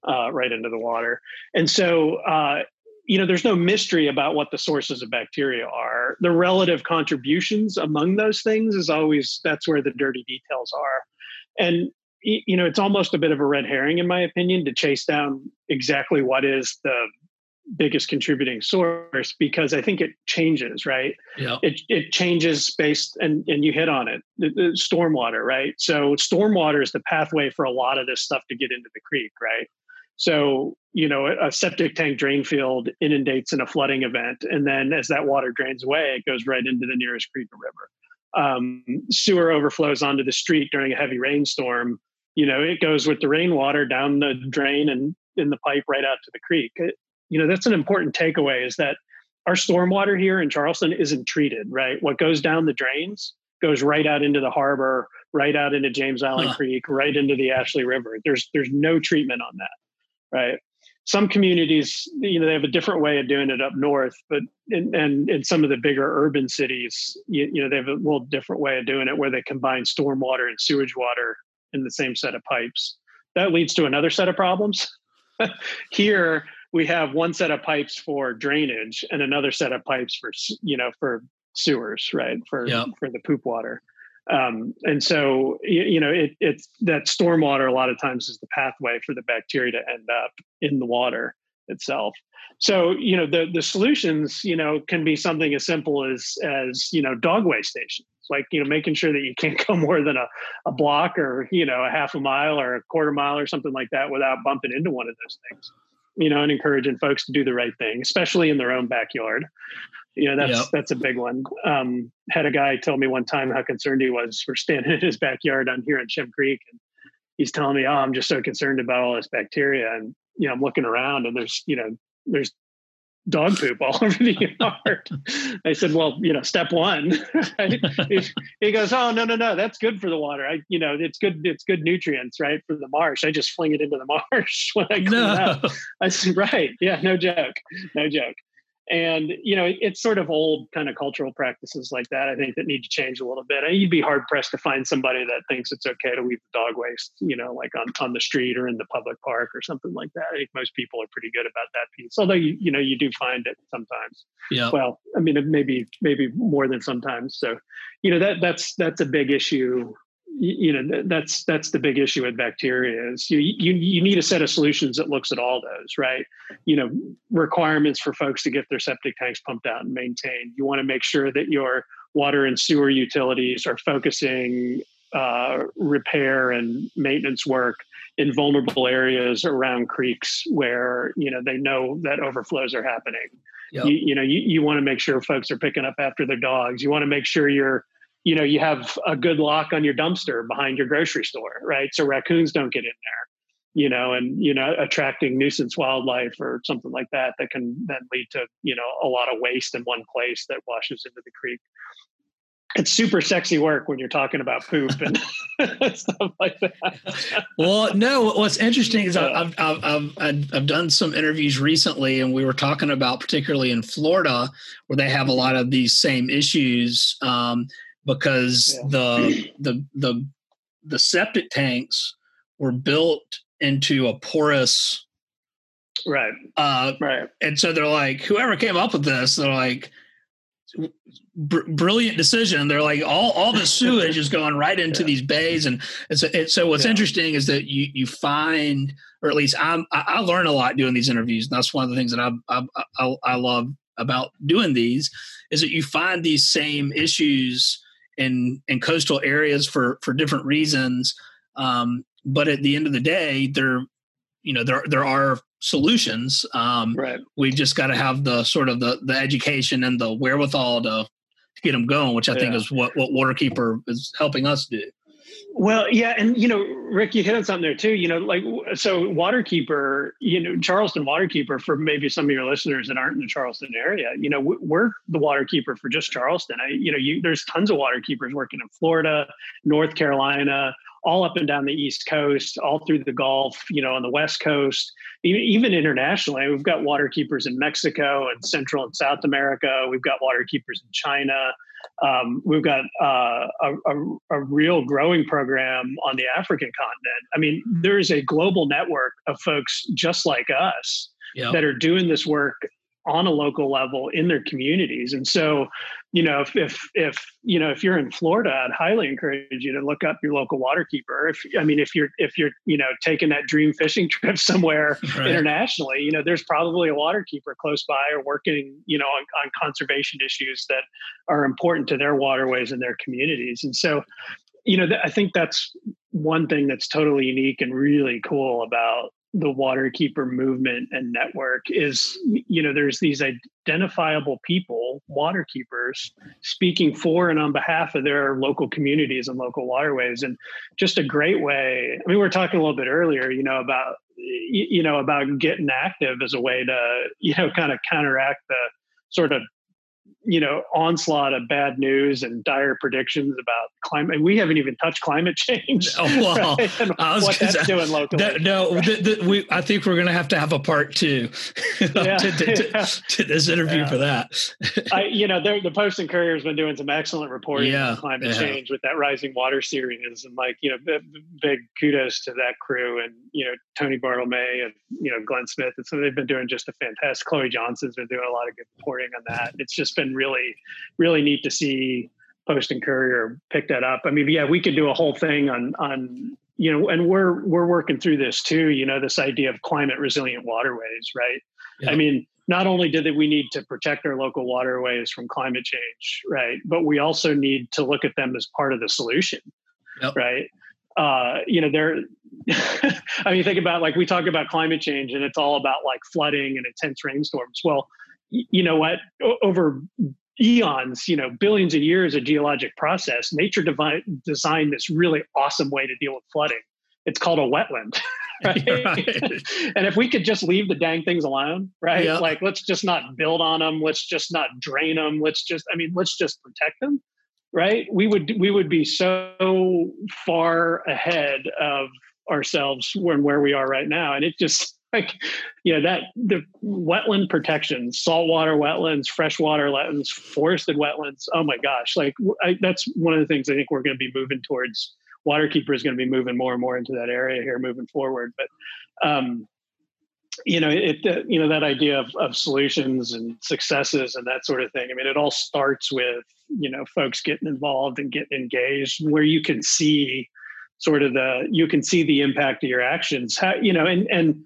uh, right into the water. And so, uh, you know, there's no mystery about what the sources of bacteria are. The relative contributions among those things is always that's where the dirty details are. And you know, it's almost a bit of a red herring, in my opinion, to chase down exactly what is the biggest contributing source because I think it changes, right? Yeah. It it changes based and and you hit on it. The, the stormwater, right? So stormwater is the pathway for a lot of this stuff to get into the creek, right? So, you know, a septic tank drain field inundates in a flooding event. And then as that water drains away, it goes right into the nearest creek or river. Um, sewer overflows onto the street during a heavy rainstorm you know it goes with the rainwater down the drain and in the pipe right out to the creek. It, you know that's an important takeaway is that our stormwater here in charleston isn't treated right? What goes down the drains goes right out into the harbor right out into james island huh. creek right into the ashley river. There's there's no treatment on that right? Some communities you know they have a different way of doing it up north but in, and in some of the bigger urban cities you, you know they have a little different way of doing it where they combine stormwater and sewage water in the same set of pipes. That leads to another set of problems. Here we have one set of pipes for drainage and another set of pipes for you know for sewers, right? For for the poop water. Um, and so you, you know it, it's that stormwater a lot of times is the pathway for the bacteria to end up in the water itself so you know the the solutions you know can be something as simple as as you know dog waste stations like you know making sure that you can't go more than a, a block or you know a half a mile or a quarter mile or something like that without bumping into one of those things you know and encouraging folks to do the right thing especially in their own backyard You know, that's yep. that's a big one. Um, had a guy tell me one time how concerned he was for standing in his backyard on here in Shem Creek, and he's telling me, "Oh, I'm just so concerned about all this bacteria." And you know, I'm looking around, and there's you know, there's dog poop all over the yard. I said, well, you know, step one. he goes, oh no, no, no, that's good for the water. I, you know, it's good, it's good nutrients, right, for the marsh. I just fling it into the marsh when I clean no. up. I said, right, yeah, no joke, no joke and you know it's sort of old kind of cultural practices like that i think that need to change a little bit. And you'd be hard pressed to find somebody that thinks it's okay to leave the dog waste you know like on, on the street or in the public park or something like that. I think most people are pretty good about that piece although you, you know you do find it sometimes. Yeah. Well i mean maybe maybe more than sometimes so you know that that's that's a big issue you know that's that's the big issue with bacteria is you, you you need a set of solutions that looks at all those right? You know requirements for folks to get their septic tanks pumped out and maintained. You want to make sure that your water and sewer utilities are focusing uh, repair and maintenance work in vulnerable areas around creeks where you know they know that overflows are happening. Yep. you, you know you, you want to make sure folks are picking up after their dogs. You want to make sure you're you know you have a good lock on your dumpster behind your grocery store right so raccoons don't get in there you know and you know attracting nuisance wildlife or something like that that can then lead to you know a lot of waste in one place that washes into the creek it's super sexy work when you're talking about poop and stuff like that. well, no, what's interesting is I've, I've, I've, I've, done some interviews recently and we were talking about particularly in Florida where they have a lot of these same issues. Um, because yeah. the the the the septic tanks were built into a porous right uh right and so they're like whoever came up with this they're like br- brilliant decision they're like all all the sewage is going right into yeah. these bays and it's, it's so what's yeah. interesting is that you you find or at least I'm, I, I learn a lot doing these interviews and that's one of the things that I, I I, I love about doing these is that you find these same issues in in coastal areas for for different reasons. Um, but at the end of the day, there you know there there are solutions. Um, right. We've just got to have the sort of the the education and the wherewithal to, to get them going, which I yeah. think is what what Waterkeeper is helping us do. Well, yeah, and you know, Rick, you hit on something there too. You know, like so, Waterkeeper, you know, Charleston Waterkeeper for maybe some of your listeners that aren't in the Charleston area. You know, we're the Waterkeeper for just Charleston. I, you know, you there's tons of Waterkeepers working in Florida, North Carolina, all up and down the East Coast, all through the Gulf. You know, on the West Coast, even internationally, we've got Waterkeepers in Mexico and Central and South America. We've got Waterkeepers in China. Um, we've got uh, a, a, a, real growing program on the African continent. I mean, there's a global network of folks just like us yep. that are doing this work on a local level in their communities. And so, you know, if, if, if, you know, if you're in Florida, I'd highly encourage you to look up your local waterkeeper. If, I mean, if you're, if you're, you know, taking that dream fishing trip somewhere right. internationally, you know, there's probably a waterkeeper close by or working, you know, on, on conservation issues that are important to their waterways and their communities. And so, you know, th- I think that's one thing that's totally unique and really cool about the waterkeeper movement and network is you know there's these identifiable people waterkeepers speaking for and on behalf of their local communities and local waterways. And just a great way i mean we were talking a little bit earlier you know about you know about getting active as a way to you know kind of counteract the sort of you know onslaught of bad news and dire predictions about climate. And we haven't even touched climate change. Oh, well, right? I was what that's say, doing locally. That, no, the, the, we, I think we're going to have to have a part two yeah, to, to, yeah. to, this interview yeah. for that. I, you know, the Post and Courier has been doing some excellent reporting on climate change with that Rising Water series, and like you know, big, big kudos to that crew and you know Tony Bartelme and you know Glenn Smith, and so they've been doing just a fantastic. Chloe Johnson's been doing a lot of good reporting on that. It's just been really, really neat to see Post and Courier pick that up. I mean, yeah, we could do a whole thing on on you know, and we're we're working through this too. You know, this idea of climate resilient waterways, right? Yeah. I mean, not only did we need to protect our local waterways from climate change, right, but we also need to look at them as part of the solution, yep. right? Uh, you know, they're. I mean, think about like we talk about climate change, and it's all about like flooding and intense rainstorms. Well, you know what over eons, you know, billions of years of geologic process, nature devi- designed this really awesome way to deal with flooding. It's called a wetland. Right? right. and if we could just leave the dang things alone, right? Yep. Like, let's just not build on them. Let's just not drain them. Let's just, I mean, let's just protect them, right? We would, we would be so far ahead of ourselves when where we are right now. And it just, like you know that the wetland protection saltwater wetlands freshwater wetlands forested wetlands oh my gosh like I, that's one of the things i think we're going to be moving towards. Waterkeeper is going to be moving more and more into that area here moving forward but um you know it uh, you know that idea of, of solutions and successes and that sort of thing i mean it all starts with you know folks getting involved and getting engaged where you can see sort of the you can see the impact of your actions. How you know and and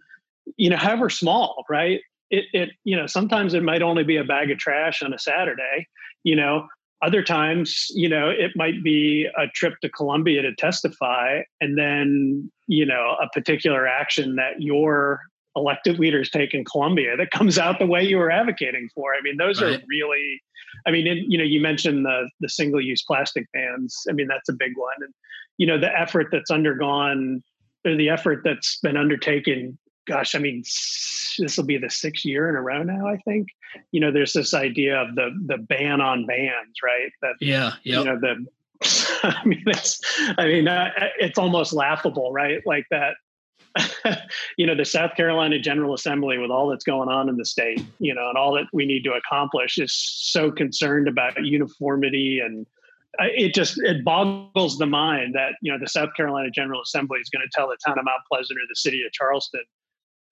you know, however small, right? It, it, you know, sometimes it might only be a bag of trash on a Saturday, you know, other times, you know, it might be a trip to Columbia to testify and then, you know, a particular action that your elected leaders take in Columbia that comes out the way you were advocating for. I mean, those right. are really, I mean, it, you know, you mentioned the the single use plastic bans. I mean, that's a big one. And, you know, the effort that's undergone or the effort that's been undertaken gosh, I mean, this will be the sixth year in a row now. I think you know there's this idea of the the ban on bans, right? That yeah, yep. you know the. I mean, it's I mean, uh, it's almost laughable, right? Like that. you know, the South Carolina General Assembly, with all that's going on in the state, you know, and all that we need to accomplish, is so concerned about uniformity and it just it boggles the mind that you know the South Carolina General Assembly is going to tell the town of Mount Pleasant or the city of Charleston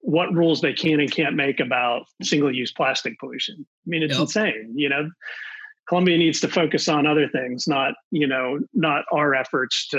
what rules they can and can't make about single use plastic pollution. I mean, it's yep. insane. You know, Columbia needs to focus on other things, not, you know, not our efforts to,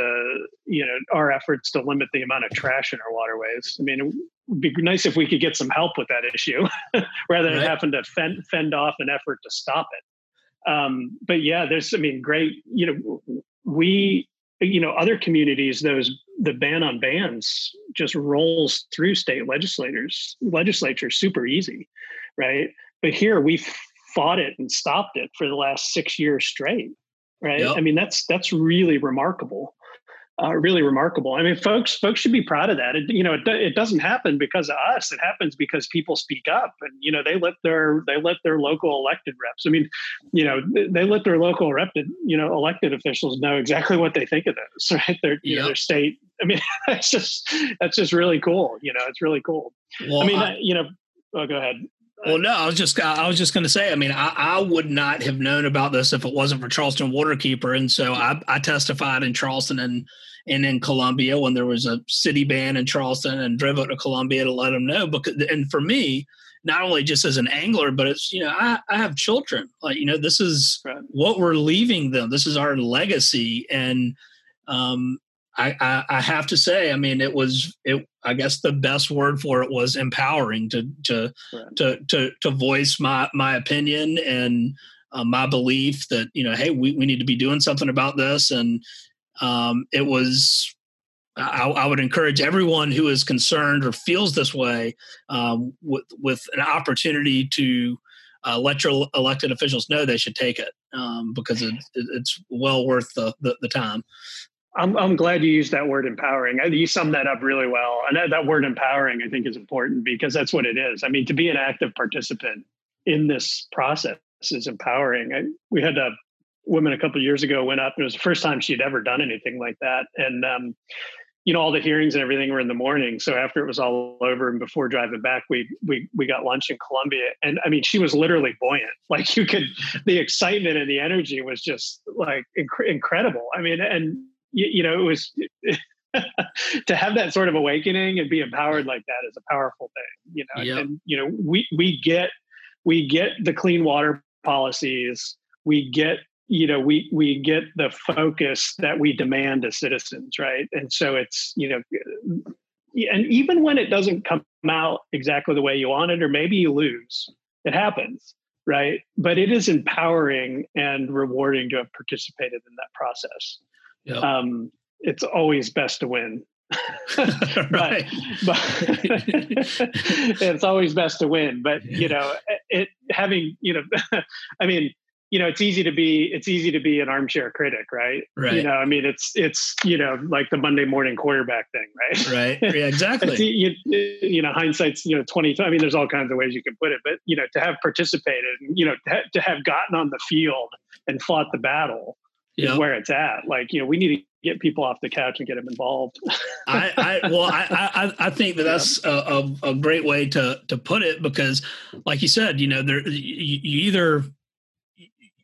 you know, our efforts to limit the amount of trash in our waterways. I mean, it would be nice if we could get some help with that issue rather than right. having to fend, fend off an effort to stop it. Um, but yeah, there's, I mean, great, you know, we, you know, other communities, those the ban on bans just rolls through state legislators legislatures super easy right? But here we fought it and stopped it for the last six years straight right? Yep. i mean that's that's really remarkable uh, really remarkable. I mean, folks, folks should be proud of that. It, you know, it, it doesn't happen because of us. It happens because people speak up, and you know, they let their they let their local elected reps. I mean, you know, they let their local elected you know elected officials know exactly what they think of this, right? Their you yep. know their state. I mean, that's just that's just really cool. You know, it's really cool. Well, I mean, I, you know, oh, go ahead. Well, no, I was just I was just going to say. I mean, I, I, would not have known about this if it wasn't for Charleston Waterkeeper, and so I, I testified in Charleston and and in Columbia when there was a city ban in Charleston and drove up to Columbia to let them know. Because and for me, not only just as an angler, but it's you know I, I have children. Like you know this is right. what we're leaving them. This is our legacy, and um, I, I, I have to say, I mean, it was it. I guess the best word for it was empowering to to right. to to to voice my my opinion and uh, my belief that you know, hey, we, we need to be doing something about this, and um, it was I, I, would encourage everyone who is concerned or feels this way um, with with an opportunity to uh, let your elected officials know they should take it um, because it, it's well worth the, the, the time. I'm, I'm glad you used that word empowering. You summed that up really well. And that, that word empowering, I think, is important because that's what it is. I mean, to be an active participant in this process is empowering. I, we had a woman a couple years ago went up. It was the first time she'd ever done anything like that. And, um, you know, all the hearings and everything were in the morning. So after it was all over and before driving back, we we we got lunch in Columbia. And I mean, she was literally buoyant. Like you could, the excitement and the energy was just like inc- incredible. I mean, and you, you know, it was to have that sort of awakening and be empowered like that is a powerful thing. You know, yep. and you know, we we get we get the clean water policies. We get you know we we get the focus that we demand as citizens right and so it's you know and even when it doesn't come out exactly the way you want it or maybe you lose it happens right but it is empowering and rewarding to have participated in that process yep. um, it's always best to win right. but, but it's always best to win. But you know, it having you know, I mean, you know, it's easy to be it's easy to be an armchair critic, right? Right. You know, I mean, it's it's you know like the Monday morning quarterback thing, right? Right. Yeah, exactly. you, you know, hindsight's you know twenty. I mean, there's all kinds of ways you can put it, but you know, to have participated, you know, to, to have gotten on the field and fought the battle yep. is where it's at. Like, you know, we need to get people off the couch and get them involved. I, I, well, I, I, I think that that's a, a, a, great way to to put it because, like you said, you know, there you, you either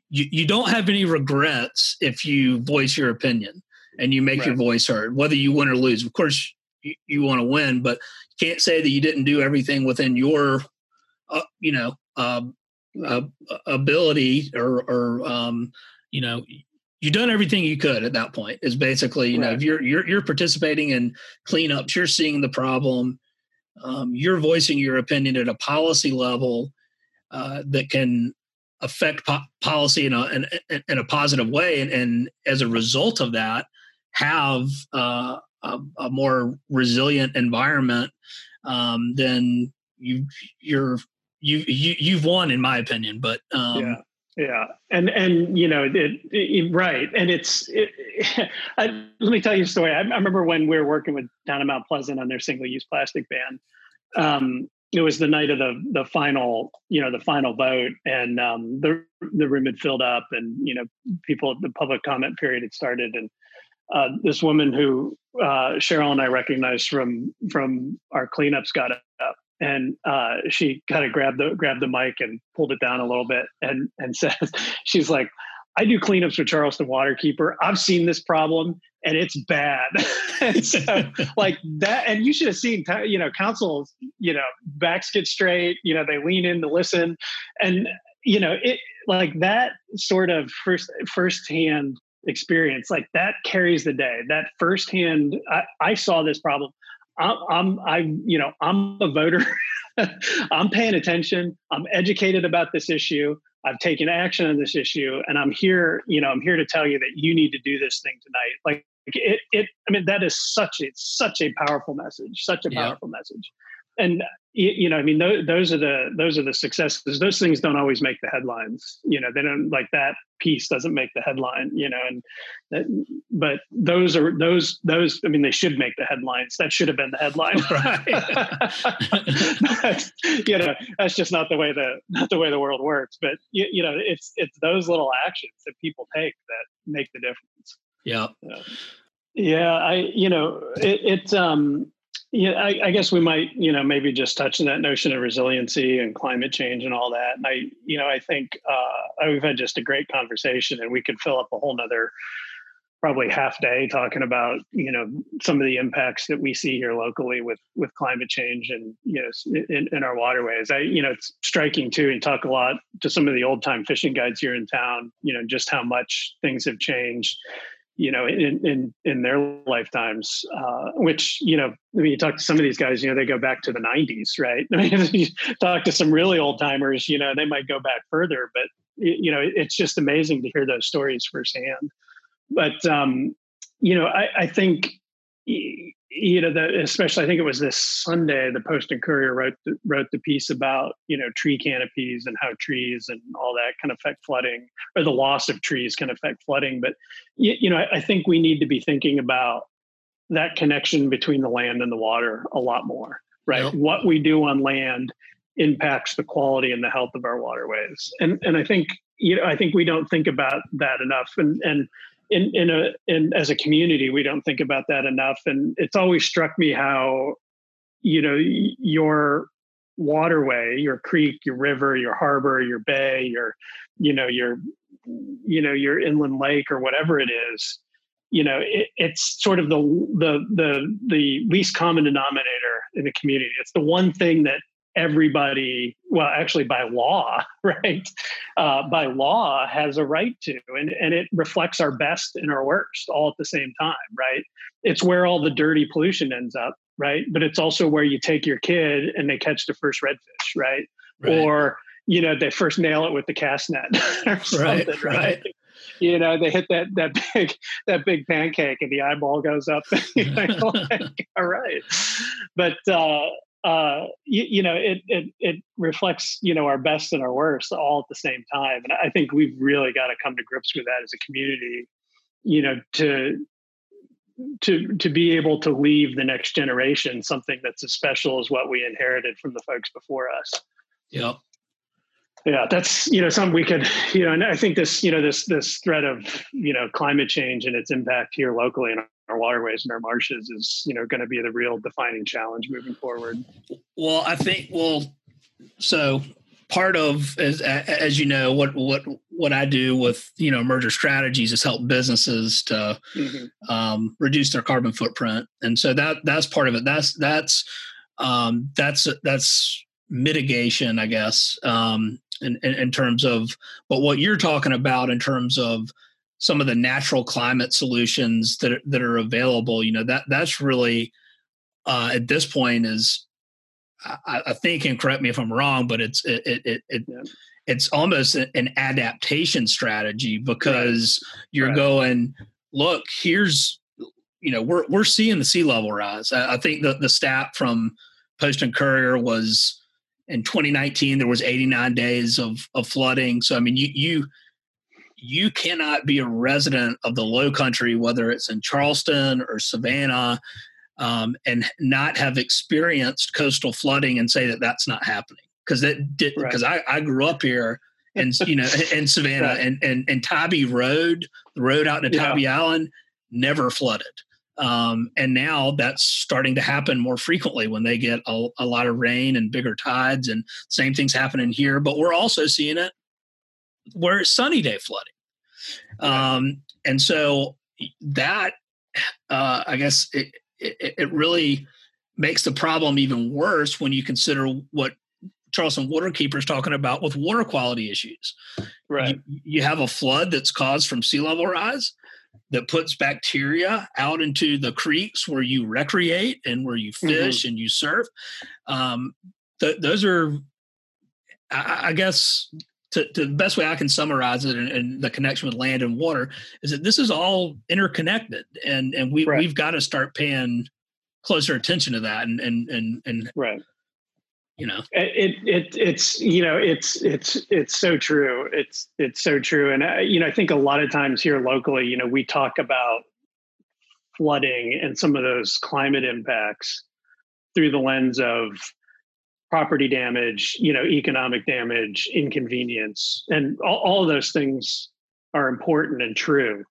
you, you don't have any regrets if you voice your opinion and you make right. your voice heard, whether you win or lose. Of course, you, you want to win, but you can't say that you didn't do everything within your, uh, you know, um, uh, ability or, or um, you know, you've done everything you could at that point. Is basically, you right. know, if you're you're you're participating in cleanups, you're seeing the problem, um, you're voicing your opinion at a policy level uh, that can affect po- policy in a in, in, a positive way, and, and, as a result of that, have uh, a, a, more resilient environment. Um, then you you're you, you you've won, in my opinion. But um, yeah. Yeah, and and you know it, it right, and it's. It, I, let me tell you a story. I, I, remember when we were working with down in Mount Pleasant on their single-use plastic ban. Um, it was the night of the the final you know the final vote and um, the the room had filled up and you know people the public comment period had started and uh, this woman who uh, Cheryl and I recognized from from our cleanups got up and uh, she kind of grabbed the grabbed the mic and pulled it down a little bit and and says she's like I do cleanups for Charleston Waterkeeper. I've seen this problem and it's bad. and so, like that, and you should have seen, you know, councils, you know, backs get straight, you know, they lean in to listen. And, you know, it like that sort of first, firsthand experience, like that carries the day. That firsthand, I, I saw this problem. I'm, I'm, I, you know, I'm a voter. I'm paying attention. I'm educated about this issue. I've taken action on this issue and I'm here, you know, I'm here to tell you that you need to do this thing tonight. Like it, it I mean, that is such a, such a powerful message, such a powerful yeah. message. And you know, I mean, those, are the, those are the successes. Those things don't always make the headlines, you know, they don't like that piece doesn't make the headline, you know, and that, but those are those, those, I mean, they should make the headlines. That should have been the headline. Right. you know, that's just not the way the, not the way the world works, but you, you know, it's, it's those little actions that people take that make the difference. Yeah. Yeah. Yeah. I, you know, it, it's, um, yeah, I, I, guess we might, you know, maybe just touch on that notion of resiliency and climate change and all that. And I, you know, I think uh, we've had just a great conversation, and we could fill up a whole nother probably half day talking about, you know, some of the impacts that we see here locally with with climate change and you know in, in our waterways. I, you know, it's striking too. And talk a lot to some of the old time fishing guides here in town. You know, just how much things have changed you know, in in in their lifetimes. Uh, which you know, I mean, you talk to some of these guys, you know, they go back to the '90s, right? I mean, you talk to some really old timers, you know, they might go back further, but you know, it's just amazing to hear those stories firsthand. But um, you know, I, I think you know, the, especially I think it was this Sunday, the Post and Courier wrote the, wrote the piece about you know tree canopies and how trees and all that can affect flooding, or the loss of trees can affect flooding. But you, you know, I, I think we need to be thinking about that connection between the land and the water a lot more, right? Yep. What we do on land impacts the quality and the health of our waterways, and and I think you know I think we don't think about that enough, and and in in a in as a community we don't think about that enough. And it's always struck me how you know your waterway your creek your river your harbor your bay your you know your you know your inland lake or whatever it is you know it, it's sort of the the the the least common denominator in the community. It's the one thing that everybody, well, actually by law, right? Uh, by law has a right to, and, and it reflects our best and our worst all at the same time, right? It's where all the dirty pollution ends up, right? But it's also where you take your kid and they catch the first redfish, right? right. Or, you know, they first nail it with the cast net or something, right? right? you know, they hit that that big that big pancake and the eyeball goes up. like, all right, but uh, uh, you, you, know, it, it it reflects you know our best and our worst all at the same time, and I think we've really got to come to grips with that as a community. You know, to to to be able to leave the next generation something that's as special as what we inherited from the folks before us. Yeah, Yeah, that's you know something we could you know, and I think this you know this this threat of you know climate change and its impact here locally in our waterways and our marshes is you know going to be the real defining challenge moving forward. Well, I think well, so part of as as you know what what what I do with you know merger strategies is help businesses to mm-hmm. um, reduce their carbon footprint, and so that that's part of it. That's that's um, that's that's mitigation, I guess, um, in, in, in terms of, but what you're talking about in terms of some of the natural climate solutions that are, that are available, you know, that that's really uh, at this point is, I, I, think, and correct me if I'm wrong, but it's it it, it it's almost an adaptation strategy because right. you're right. going, look, here's, you know, we're we're seeing the sea level rise. I, I think the the stat from Post and Courier was in 2019 there was 89 days of of flooding so i mean you you you cannot be a resident of the low country whether it's in charleston or savannah um, and not have experienced coastal flooding and say that that's not happening because that did because right. I, I grew up here and you know in savannah right. and, and and tybee road the road out to tybee yeah. island never flooded um, and now that's starting to happen more frequently when they get a, a, lot of rain and bigger tides, and same things happening here. But we're also seeing it where it's sunny day flooding, um, and so that uh, I guess it, it, it really makes the problem even worse when you consider what Charleston Waterkeeper is talking about with water quality issues. Right. You, you, have a flood that's caused from sea level rise, that puts bacteria out into the creeks where you recreate and where you mm-hmm. fish mm-hmm. and you surf. Um, th- those are, I, I guess, to, to, the best way I can summarize it and, and, the connection with land and water is that this is all interconnected, and and we right. we've got to start paying closer attention to that and and and and right. you know. It, it it's you know it's it's it's so true. It's it's so true. And I, you know i think a lot of times here locally you know we talk about flooding and some of those climate impacts through the lens of property damage you know economic damage inconvenience and all, all of those things are important and true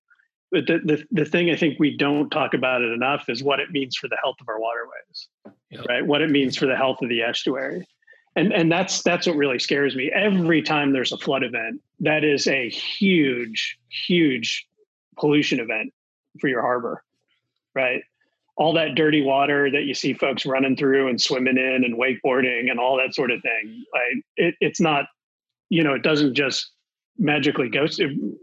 but the, the, the thing I think we don't talk about it enough is what it means for the health of our waterways, yep. right? What it means for the health of the estuary. And, and that's that's what really scares me. Every time there's a flood event, that is a huge, huge pollution event for your harbor, right? All that dirty water that you see folks running through and swimming in and wakeboarding and all that sort of thing. Right? It, it's not, you know, it doesn't just magically go.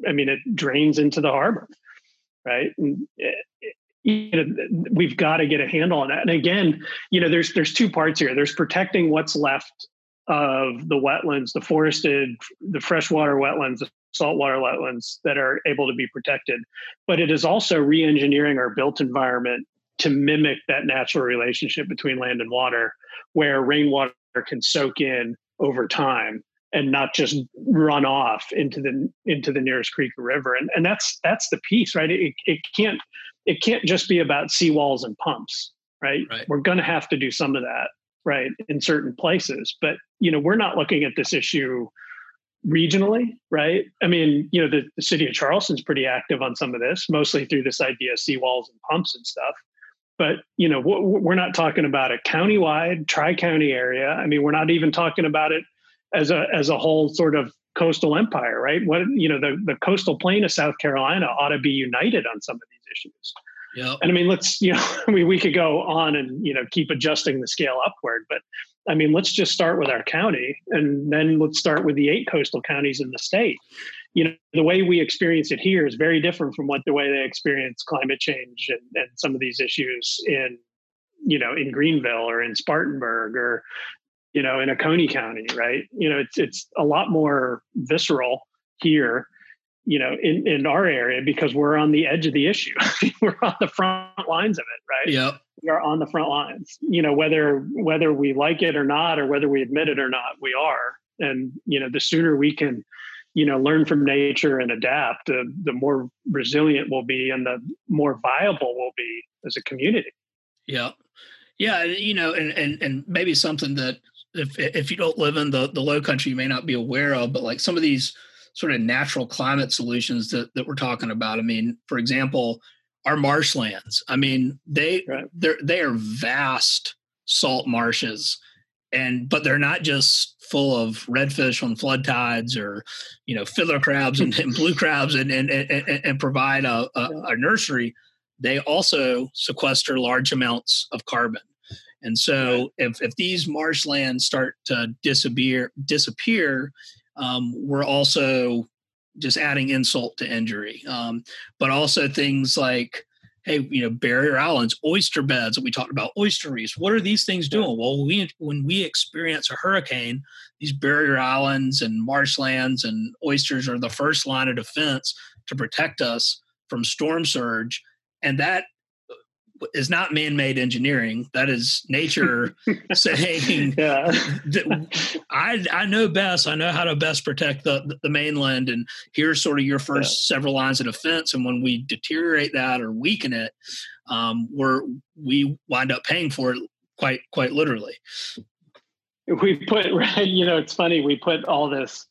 I mean, it drains into the harbor right? And, eh, you know, we've got to get a handle on that. And again, you know, there's there's two parts here. There's protecting what's left of the wetlands, the forested, the freshwater wetlands, the saltwater wetlands that are able to be protected. But it is also re-engineering our built environment to mimic that natural relationship between land and water, where rainwater can soak in over time and not just run off into the into the nearest creek or river. And and that's that's the piece right? It, it can't it can't just be about seawalls and pumps right, right. we're going to have to do some of that right in certain places. But you know we're not looking at this issue regionally right? I mean you know the, the city of charleston's pretty active on some of this mostly through this idea of seawalls and pumps and stuff but you know we're not talking about a countywide tri-county area i mean we're not even talking about it as a as a whole sort of coastal empire, right? What you know, the the coastal plain of South Carolina ought to be united on some of these issues. Yeah. And I mean, let's you know, I mean, we could go on and you know keep adjusting the scale upward, but I mean, let's just start with our county, and then let's start with the eight coastal counties in the state. You know, the way we experience it here is very different from what the way they experience climate change and, and some of these issues in you know in greenville or in spartanburg or you know, in Oconee County, right? You know, it's it's a lot more visceral here. you know, in, in our area because we're on the edge of the issue. we're on the front lines of it, right? yeah We are on the front lines. You know, whether whether we like it or not, or whether we admit it or not, we are. And you know, the sooner we can, you know, learn from nature and adapt, uh, the more resilient we'll be, and the more viable we'll be as a community. Yeah, yeah. You know, and and and maybe something that if if you don't live in the the low country, you may not be aware of, but like some of these sort of natural climate solutions that, that we're talking about. I mean, for example, our marshlands. I mean, they right. they're they are vast salt marshes, and but they're not just full of redfish on flood tides or you know fiddler crabs and, and blue crabs and and, and, and provide a, a, a nursery. They also sequester large amounts of carbon. And so, if, if these marshlands start to disappear, disappear, um, we're also just adding insult to injury. Um, but also things like, hey, you know, barrier islands, oyster beds that we talked about, oyster reefs. What are these things doing? Well, we when we experience a hurricane, these barrier islands and marshlands and oysters are the first line of defense to protect us from storm surge, and that is not man-made engineering. That is nature saying, "I I know best. I know how to best protect the the mainland, and here's sort of your first yeah. several lines of defense. And when we deteriorate that or weaken it, um, we're we wind up paying for it quite quite literally." We put right. You know, it's funny. We put all this,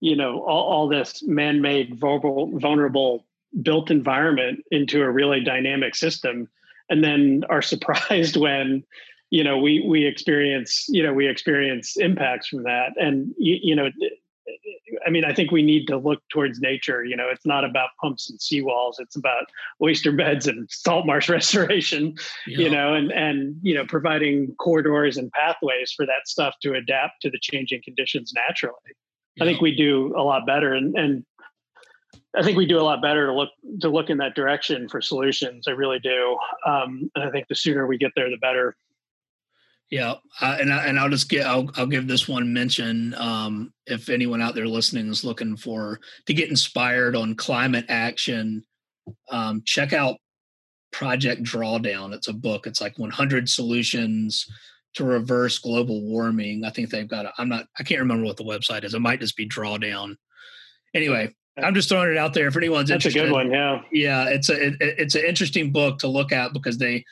you know, all, all this man-made vulnerable vulnerable built environment into a really dynamic system and then are surprised when you know we we experience you know we experience impacts from that and you, you know I mean, I think we need to look towards nature. You know, it's not about pumps and seawalls. It's about oyster beds and salt marsh restoration. Yeah. You know, and and you know, providing corridors and pathways for that stuff to adapt to the changing conditions naturally. Yeah. I think we do a lot better. And and I think we do a lot better to look to look in that direction for solutions. I really do, um, and I think the sooner we get there, the better. Yeah, and I, and I'll just get I'll I'll give this one mention. Um, if anyone out there listening is looking for to get inspired on climate action, um, check out Project Drawdown. It's a book. It's like 100 solutions to reverse global warming. I think they've got. i am not. I can't remember what the website is. It might just be Drawdown. Anyway, I'm just throwing it out there if anyone's That's interested. That's a good one. Yeah. Yeah, it's a it, it's an interesting book to look at because they,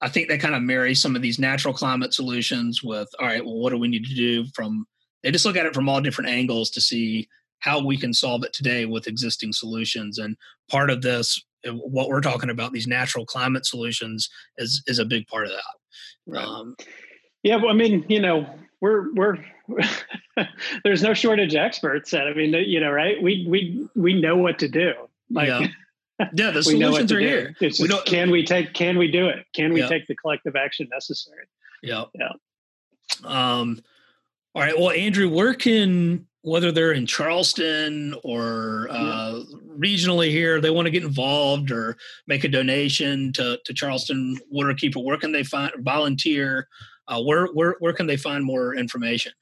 I think they kind of marry some of these natural climate solutions with all right. Well, what do we need to do from? They just look at it from all different angles to see how we can solve it today with existing solutions. And part of this, uh, what we're talking about, these natural climate solutions, is is a big part of that. Right. Um, yeah, well, I mean, you know, we're we're there's no shortage of experts. I mean, you know, right? We we we know what to do. Like, yeah, yeah the solutions are here. It's just, we can we take? Can we do it? Can we yeah. take the collective action necessary? Yeah, yeah. Um. All right. Well, Andrew, where can whether they're in Charleston or uh, yeah. regionally here, they want to get involved or make a donation to, to Charleston Waterkeeper, where can they find volunteer? Uh, where where where can they find more information?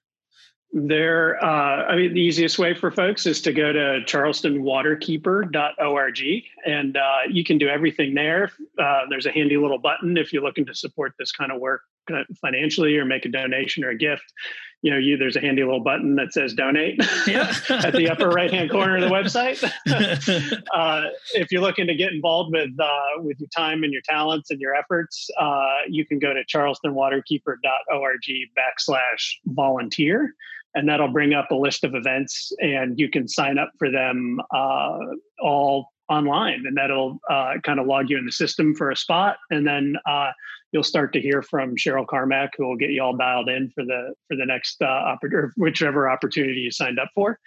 There, uh, I mean, the easiest way for folks is to go to charlestonwaterkeeper.org, and uh, you can do everything there. Uh, there's a handy little button if you're looking to support this kind of work uh, financially or make a donation or a gift you know, you there's a handy little button that says donate yeah. at the upper right hand corner of the website. uh, if you're looking to get involved with uh, with your time and your talents and your efforts, uh, you can go to charlestonwaterkeeper.org backslash volunteer. And that'll bring up a list of events, and you can sign up for them uh, all online, and that'll uh, kind of log you in the system for a spot. And then uh, you'll start to hear from Cheryl Carmack, who will get you all dialed in for the for the next uh, or whichever opportunity you signed up for.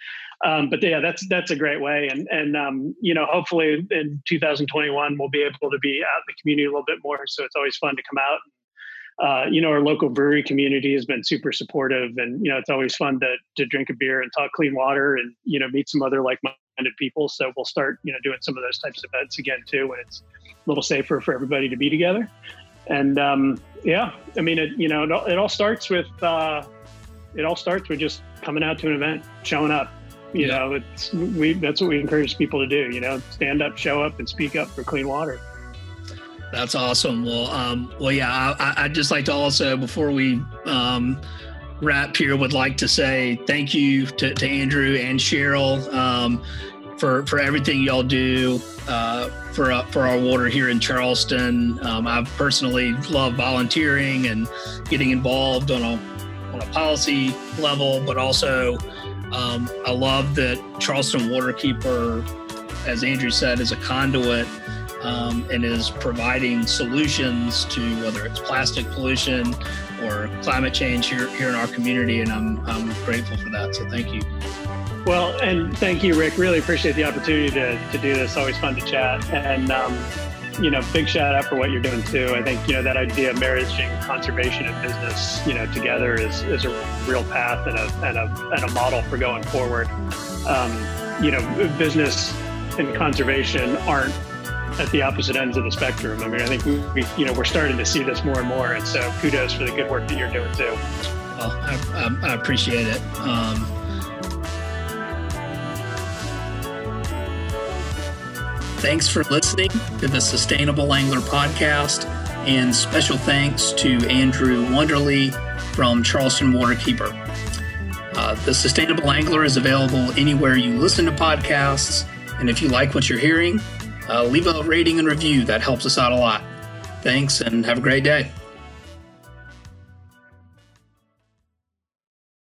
Um, but yeah, that's that's a great way, and and um, you know, hopefully in 2021 we'll be able to be out in the community a little bit more. So it's always fun to come out. Uh, you know, our local brewery community has been super supportive, and you know, it's always fun to to drink a beer and talk clean water, and you know, meet some other like-minded people. So we'll start, you know, doing some of those types of events again too, when it's a little safer for everybody to be together and um, yeah, I mean, it, you know, it all, it all starts with uh, it all starts with just coming out to an event, showing up, You yeah. know, it's we that's what we encourage people to do. You know, stand up, show up, and speak up for clean water. That's awesome. Well, um, well, yeah, I, would just like to also before we um, wrap here, would like to say thank you to, to Andrew and Cheryl um, for for everything y'all do uh, for uh, for our water here in Charleston. Um, I've personally love volunteering and getting involved on a on a policy level, but also um, I love that Charleston Waterkeeper, as Andrew said, is a conduit um, and is providing solutions to whether it's plastic pollution or climate change here, here in our community. And I'm, I'm grateful for that. So thank you. Well, and thank you, Rick. Really appreciate the opportunity to, to do this. Always fun to chat. And, um, you know, big shout out for what you're doing too. I think, you know, that idea of marrying conservation and business, you know, together is, is a real path and a, and a, and a model for going forward. Um, you know, business and conservation aren't at the opposite ends of the spectrum. I mean, I think we, we, you know, we're starting to see this more and more. And so kudos for the good work that you're doing too. Well, I, I, I appreciate it. Um, thanks for listening to the Sustainable Angler podcast. And special thanks to Andrew Wunderley from Charleston Waterkeeper. Uh, the Sustainable Angler is available anywhere you listen to podcasts. And if you like what you're hearing, Uh, leave a rating and review. That helps us out a lot. Thanks and have a great day.